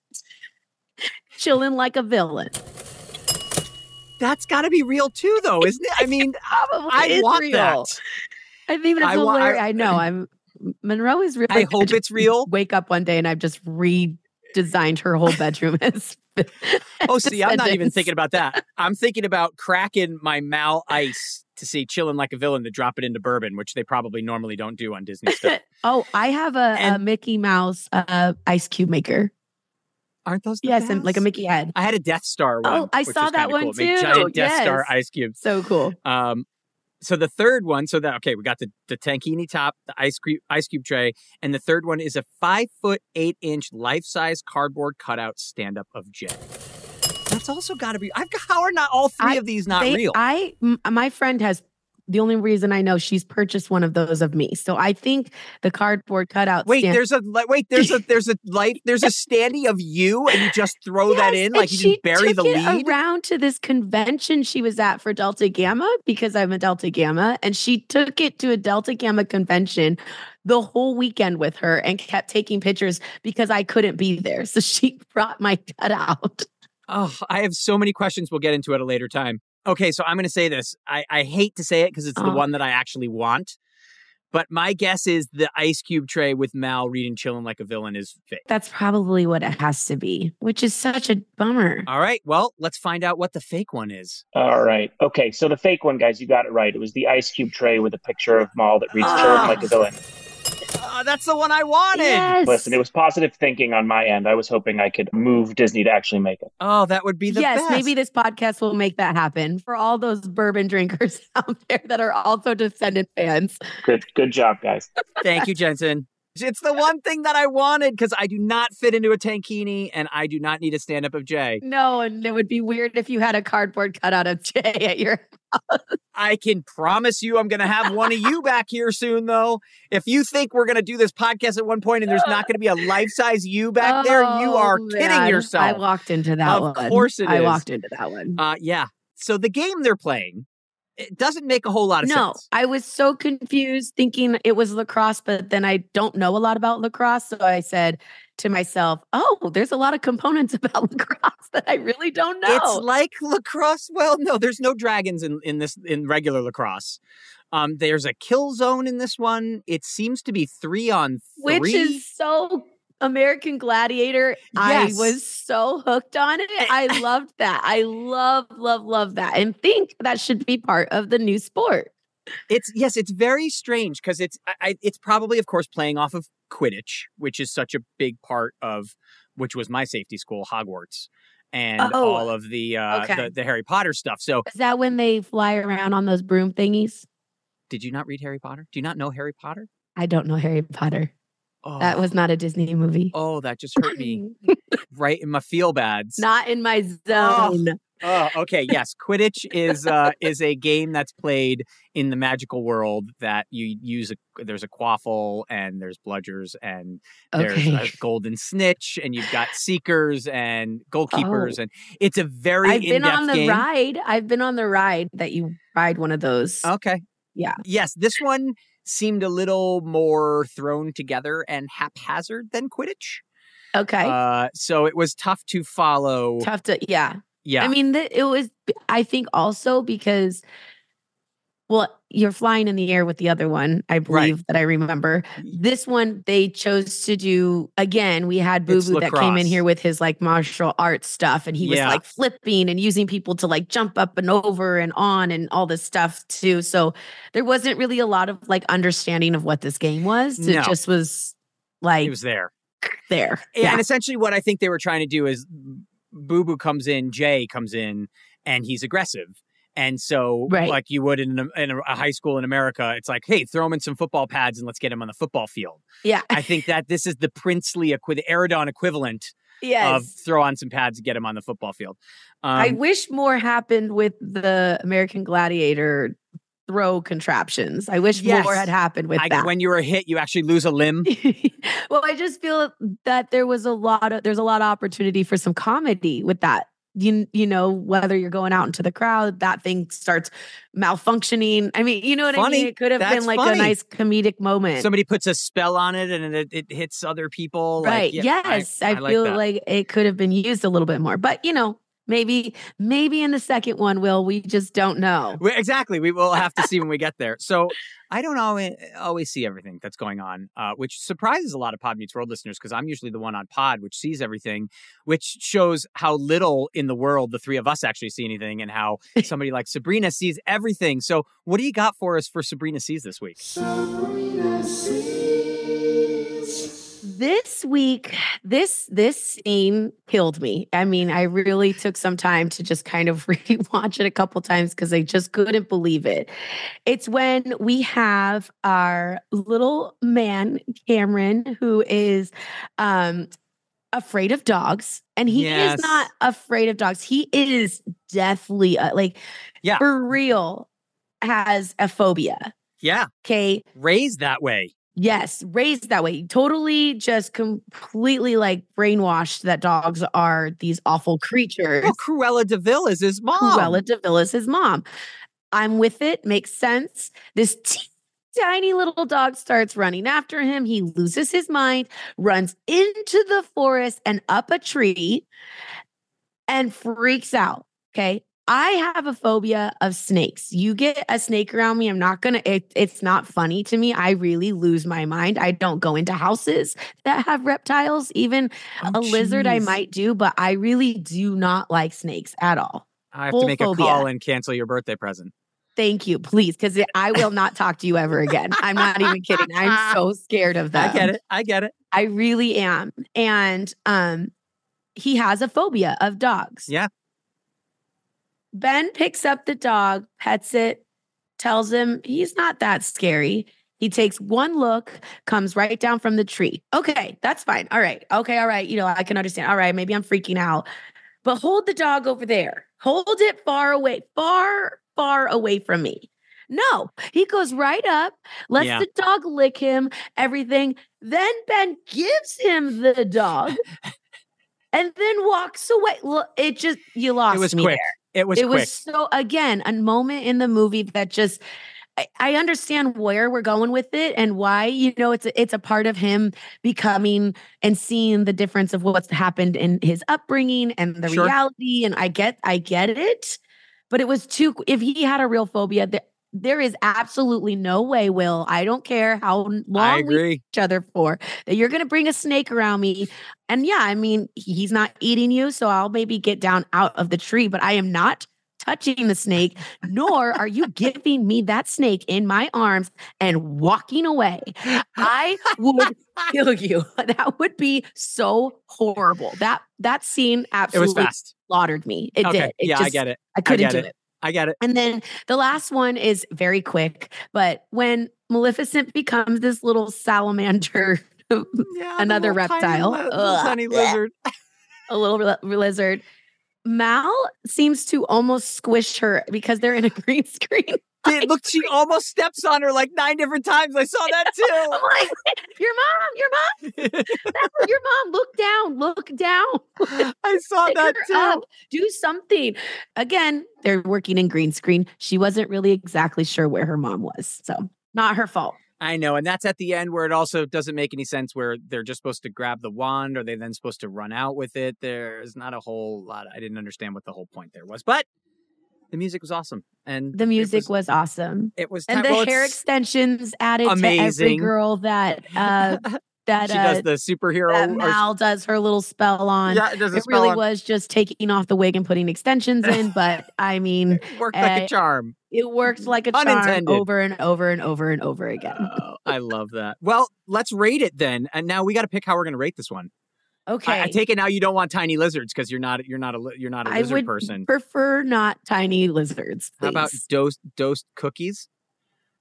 S6: "chilling like a villain."
S7: That's got to be real too, though, isn't it? I mean, I want
S6: real.
S7: that.
S6: I think it's
S7: I wa- I-.
S6: I know. I'm Monroe is real.
S7: I hope
S6: to
S7: it's real.
S6: Wake up one day and I've just redesigned her whole bedroom as.
S7: Oh, see, I'm not even thinking about that. I'm thinking about cracking my Mal ice to see chilling like a villain to drop it into bourbon, which they probably normally don't do on Disney stuff.
S6: Oh, I have a, a Mickey Mouse uh, ice cube maker.
S7: Aren't those
S6: Yes, and like a? Mickey head.
S7: I had a Death Star one.
S6: Oh, I saw that one
S7: cool.
S6: Too.
S7: Giant Death Star ice cube.
S6: So cool.
S7: Um, so the third one, so that okay, we got the the tankini top, the ice cube ice cube tray, and the third one is a five foot eight inch life size cardboard cutout stand up of Jay. That's also got to be. I've got, how are not all three
S6: I-
S7: of these not
S6: They-
S7: real?
S6: I my friend has the only reason I know she's purchased one of those of me. So I think the cardboard cutout.
S7: Wait,
S6: stand-
S7: there's a wait, there's a there's a life there's a standee of you, and you just throw that in like you just bury the lead.
S6: around to this convention she was at for Delta Gamma because I'm a Delta Gamma, and she took it to a Delta Gamma convention the whole weekend with her and kept taking pictures because I couldn't be there. So she brought my cutout.
S7: Oh, I have so many questions. We'll get into at a later time. Okay, so I'm going to say this. I, I hate to say it because it's the
S6: Oh.
S7: one that I actually want. But my guess is the ice cube tray with Mal reading Chillin' Like a Villain is fake.
S6: That's probably what it has to be, which is such a bummer.
S7: All right, well, let's find out what the fake one is.
S12: All right. Okay. So the fake one, guys, you got it right. It was the ice cube tray with a picture of Mal that reads children
S7: Ah.
S12: like a villain.
S7: Uh, that's the one I wanted.
S6: Yes.
S12: Listen, it was positive thinking on my end. I was hoping I could move Disney to actually make it.
S7: Oh, that would be the
S6: yes,
S7: best.
S6: maybe this podcast will make that happen for all those bourbon drinkers out there that are also Descendant fans.
S12: Good, good job, guys.
S7: Thank you, Jensen. It's the one thing that I wanted because I do not fit into a tankini and I do not need a stand up of Jay.
S6: No, and it would be weird if you had a cardboard cutout of Jay at your house.
S7: I can promise you I'm going to have one of you back here soon, though. If you think we're going to do this podcast at one point and there's not going to be a life size you back there, you
S6: Oh,
S7: are kidding yourself.
S6: I walked into that
S7: Of
S6: one.
S7: Of course it
S6: I
S7: is.
S6: walked into that one.
S7: Uh, yeah. So the game they're playing, it doesn't make a whole lot of
S6: No,
S7: sense.
S6: No, I was so confused thinking it was lacrosse, but then I don't know a lot about lacrosse. So I said to myself, oh, there's a lot of components about lacrosse that I really don't know.
S7: It's like lacrosse. Well, no, there's no dragons in, in this in regular lacrosse. Um, there's a kill zone in this one. It seems to be three on three.
S6: which is so American Gladiator.
S7: Yes.
S6: I was so hooked on it. I loved that. I love, love, love that. And think that should be part of the new sport.
S7: It's yes, it's very strange because it's I, it's probably of course playing off of Quidditch, which is such a big part of which was my safety school, Hogwarts, and
S6: Oh,
S7: all of the, uh,
S6: okay.
S7: the the Harry Potter stuff. So,
S6: Is that when they fly around on those broom thingies?
S7: did you not read Harry Potter? Do you not know Harry Potter?
S6: I don't know Harry Potter.
S7: Oh,
S6: That was not a Disney movie.
S7: oh, that just hurt me right in my feel bads.
S6: Not in my zone.
S7: Oh, okay. Yes, Quidditch is uh, is a game that's played in the magical world that you use. A, there's a quaffle and there's bludgers and there's a golden snitch and you've got seekers and goalkeepers
S6: Oh.
S7: and it's a very
S6: I've been on the
S7: game.
S6: ride. I've been on the ride that you ride one of those.
S7: Okay.
S6: Yeah.
S7: Yes, this one seemed a little more thrown together and haphazard than Quidditch.
S6: Okay.
S7: Uh, so it was tough to follow.
S6: Tough to, yeah.
S7: Yeah.
S6: I mean, it was, I think also because, well, you're flying in the air with the other one, I believe that I remember. This one, they chose to do, again, we had Booboo that came in here with his like martial arts stuff and he was like flipping and using people to like jump up and over and on and all this stuff too. So there wasn't really a lot of like understanding of what this game was. It
S7: No.
S6: just was like
S7: it was there.
S6: there.
S7: And essentially, what I think they were trying to do is Booboo comes in, Jay comes in, and he's aggressive. And so,
S6: Right.
S7: like you would in, a, in a high school in America, it's like, hey, throw him in some football pads and let's get him on the football field.
S6: Yeah.
S7: I think that this is the princely, equi- the Auradon equivalent
S6: Yes.
S7: of throw on some pads and get him on the football field. Um,
S6: I wish more happened with the American Gladiator throw contraptions. I wish
S7: Yes.
S6: more had happened with
S7: I-
S6: that.
S7: when you were hit, you actually lose a limb.
S6: well, I just feel that there was a lot of there's a lot of opportunity for some comedy with that. You you know whether you're going out into the crowd, that thing starts malfunctioning. I mean, you know what I mean. It could have
S7: That's
S6: been like
S7: funny.
S6: a nice comedic moment.
S7: Somebody puts a spell on it and it, it hits other people. like,
S6: right?
S7: yeah,
S6: yes, I,
S7: like
S6: feel
S7: that.
S6: like it could have been used a little bit more. But you know, maybe maybe in the second one, will we just don't know.
S7: We- exactly. We will have to see when we get there. So I don't always always see everything that's going on, uh, which surprises a lot of Pod Meets World listeners because I'm usually the one on Pod which sees everything, which shows how little in the world the three of us actually see anything, and how somebody like Sabrina sees everything. So what do you got for us for Sabrina sees this week?
S6: This week this this scene killed me i mean i really took some time to just kind of rewatch it a couple times because i just couldn't believe it it's when we have our little man cameron who is um afraid of dogs and he
S7: Yes.
S6: is not afraid of dogs he is deathly uh, like
S7: Yeah.
S6: for real has a phobia
S7: Yeah,
S6: okay
S7: raised that way.
S6: Yes, raised that way. Totally just completely like brainwashed that dogs are these awful creatures.
S7: Well, Cruella de Vil is his mom.
S6: Cruella de Vil is his mom. I'm with it. Makes sense. This t- tiny little dog starts running after him. He loses his mind, runs into the forest and up a tree and freaks out. Okay. I have a phobia of snakes. You get a snake around me, I'm not gonna. It, it's not funny to me. I really lose my mind. I don't go into houses that have reptiles. Even
S7: Oh,
S6: a lizard, I might do, but I really do not like snakes at all.
S7: I have
S6: Full
S7: to make
S6: phobia.
S7: a call and cancel your birthday present.
S6: Thank you, please, because I will not talk to you ever again. I'm not even kidding. I'm so scared of that.
S7: I get it. I get it.
S6: I really am. And um, he has a phobia of dogs.
S7: Yeah.
S6: Ben picks up the dog, pets it, tells him he's not that scary. He takes one look, comes right down from the tree. Okay, that's fine. All right. Okay, all right. You know, I can understand. All right, maybe I'm freaking out. But hold the dog over there. Hold it far away, far, far away from me. No, he goes right up, lets
S7: Yeah.
S6: the dog lick him, everything. Then Ben gives him the dog and then walks away. Look, it just, you lost
S7: It was
S6: me
S7: quick.
S6: there
S7: It was
S6: it
S7: quick.
S6: was so again a moment in the movie that just I, I understand where we're going with it and why you know it's a, it's a part of him becoming and seeing the difference of what's happened in his upbringing and the
S7: Sure.
S6: reality and I get I get it but it was too if he had a real phobia there, there is absolutely no way will I don't care how long
S7: I
S6: we each other for that you're going to bring a snake around me. And yeah i mean he's not eating you so i'll maybe get down out of the tree but i am not touching the snake nor are you giving me that snake in my arms and walking away. I would kill you. That would be so horrible. That that scene absolutely slaughtered me. It
S7: okay.
S6: did. It
S7: yeah, I get it.
S6: i couldn't
S7: get
S6: do
S7: it.
S6: it
S7: I get it.
S6: and then the last one is very quick, but when Maleficent becomes this little salamander,
S7: Yeah,
S6: another
S7: the little tiny
S6: reptile,
S7: li- tiny lizard.
S6: a little li- lizard, Mal seems to almost squish her because they're in a green screen.
S7: Dude, look, she almost steps on her like nine different times. I saw that too.
S6: I'm like, your mom, your mom, That's your mom. Look down, look down.
S7: I saw
S6: Pick
S7: that too.
S6: up. Do something. Again, they're working in green screen. She wasn't really exactly sure where her mom was, so not her fault.
S7: I know, and that's at the end where it also doesn't make any sense where they're just supposed to grab the wand Are they then supposed to run out with it. There's not a whole lot. I didn't understand what the whole point there was, but the music was awesome, and
S6: The music
S7: was,
S6: was, awesome.
S7: it was
S6: and the
S7: well,
S6: hair extensions added to every
S7: amazing.
S6: girl that uh that
S7: she
S6: uh
S7: does the superhero.
S6: that
S7: or-
S6: Mal does her little spell on.
S7: yeah, it does
S6: it really
S7: on-
S6: was just taking off the wig and putting extensions in, but I mean, it
S7: worked like a
S6: uh,
S7: charm.
S6: it worked like a charm over and over and over and over again.
S7: Oh, I love that. Well, let's rate it then, and now we got to pick how we're going to rate this one.
S6: Okay,
S7: I, I take it now you don't want tiny lizards because you're not you're not a you're not a
S6: I
S7: lizard
S6: would
S7: person.
S6: prefer not tiny lizards.
S7: How about
S6: please.
S7: dosed dosed cookies?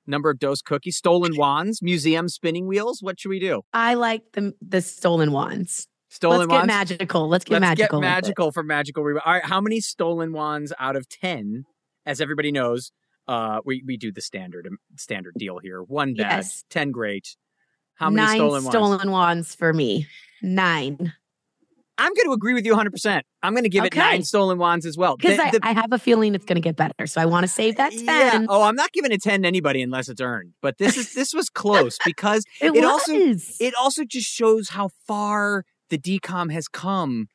S7: Number of dosed cookies, stolen wands, museum spinning wheels. What should we do?
S6: I like the the stolen wands.
S7: Stolen
S6: Let's
S7: wands.
S6: get magical. Let's get
S7: Let's
S6: magical.
S7: get magical for magical rebound. All right, how many stolen wands out of ten? As everybody knows, uh, we we do the standard um, standard deal here. One bad,
S6: Yes.
S7: ten great. How many
S6: Nine
S7: stolen wands?
S6: stolen wands for me. Nine.
S7: I'm going to agree with you 100. percent I'm going to give
S6: Okay.
S7: it nine stolen wands as well.
S6: Because I, I have a feeling it's going to get better. So I want to save that 10.
S7: Yeah. Oh, I'm not giving a 10 to anybody unless it's earned. But this is this was close because
S6: it,
S7: it also it also just shows how far the DCOM has come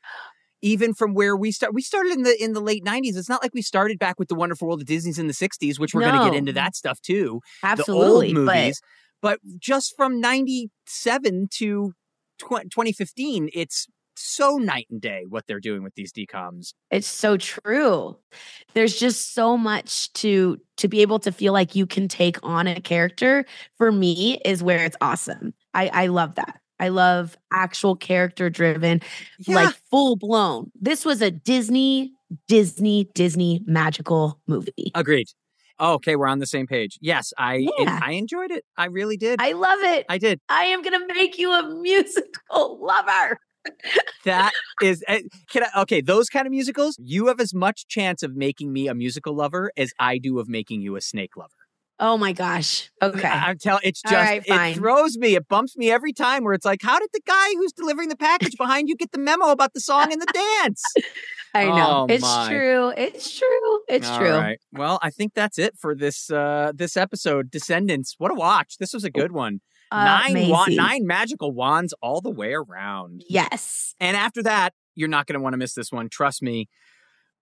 S7: even from where we start we started in the in the late 90s it's not like we started back with the wonderful world of disney's in the 60s which we're going to get into that stuff too
S6: Absolutely.
S7: the old
S6: but-
S7: but, just from 97 to tw- 2015 it's so night and day what they're doing with these DCOMs
S6: It's so true. There's just so much to to be able to feel like you can take on a character. For me, is where it's awesome. I I love that. I love actual character driven, like full blown. This was a Disney, Disney, Disney magical movie.
S7: agreed oh, okay we're on the same page yes i
S6: Yeah.
S7: i enjoyed it i really did
S6: I love it.
S7: I did
S6: I am gonna make you a musical lover.
S7: That is, eh, can I, okay. Those kind of musicals, you have as much chance of making me a musical lover as I do of making you a snake lover.
S6: Oh my gosh. Okay.
S7: I- I'm telling, it's just,
S6: right,
S7: it throws me, it bumps me every time. Where it's like, how did the guy who's delivering the package behind you get the memo about the song and the dance?
S6: I know.
S7: Oh,
S6: it's
S7: my.
S6: true. It's true. It's
S7: All
S6: true.
S7: right. Well, I think that's it for this uh this episode. Descendants. What a watch! This was a good one. nine wa- nine magical wands all the way around.
S6: Yes.
S7: And after that, you're not going to want to miss this one. Trust me.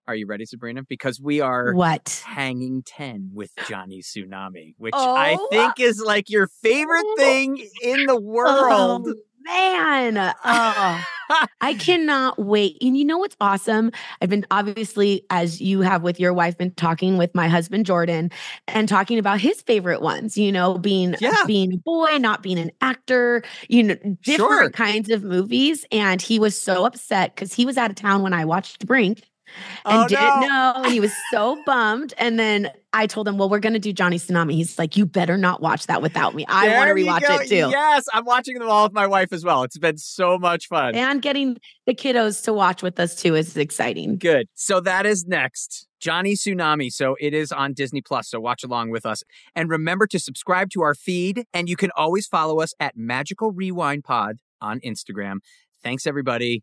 S7: Are you ready, Sabrina? Because we are
S6: what
S7: hanging 10 with Johnny Tsunami, which
S6: Oh.
S7: I think is like your favorite oh, thing in the oh, world.
S6: Oh, man. Oh, I cannot wait. And you know what's awesome? I've been obviously, as you have with your wife, been talking with my husband Jordan and talking about his favorite ones, you know, being
S7: Yeah.
S6: being a boy, not being an actor, you know, different
S7: Sure.
S6: kinds of movies. And he was so upset because he was out of town when I watched Brink and
S7: Oh,
S6: didn't
S7: no.
S6: know. And he was so bummed. And then I told him, Well, we're gonna do Johnny Tsunami. He's like, You better not watch that without me. I want to rewatch it too.
S7: Yes, I'm watching them all with my wife as well. It's been so much fun.
S6: And getting the kiddos to watch with us too is exciting.
S7: Good. So that is next. Johnny Tsunami. So it is on Disney Plus. So watch along with us. And remember to subscribe to our feed. And you can always follow us at Magical Rewind Pod on Instagram. Thanks, everybody.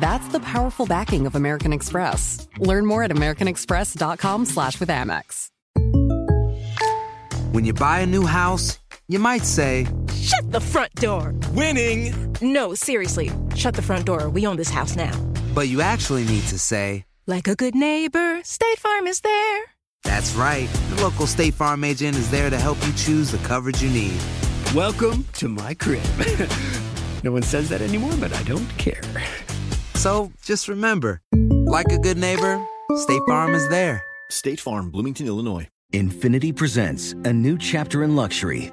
S1: That's the powerful backing of American Express. Learn more at americanexpress.com slash with Amex.
S2: When you buy a new house, you might say,
S8: Shut the front door.
S3: Winning.
S8: No, seriously. Shut the front door. We own this house now.
S2: but you actually need to say,
S8: Like a good neighbor, State Farm is there.
S2: That's right. The local State Farm agent is there to help you choose the coverage you need.
S9: Welcome to my crib. no one says that anymore, but I don't care.
S2: So just remember, like a good neighbor, State Farm is there.
S4: State Farm, Bloomington, Illinois.
S5: Infiniti presents a new chapter in luxury,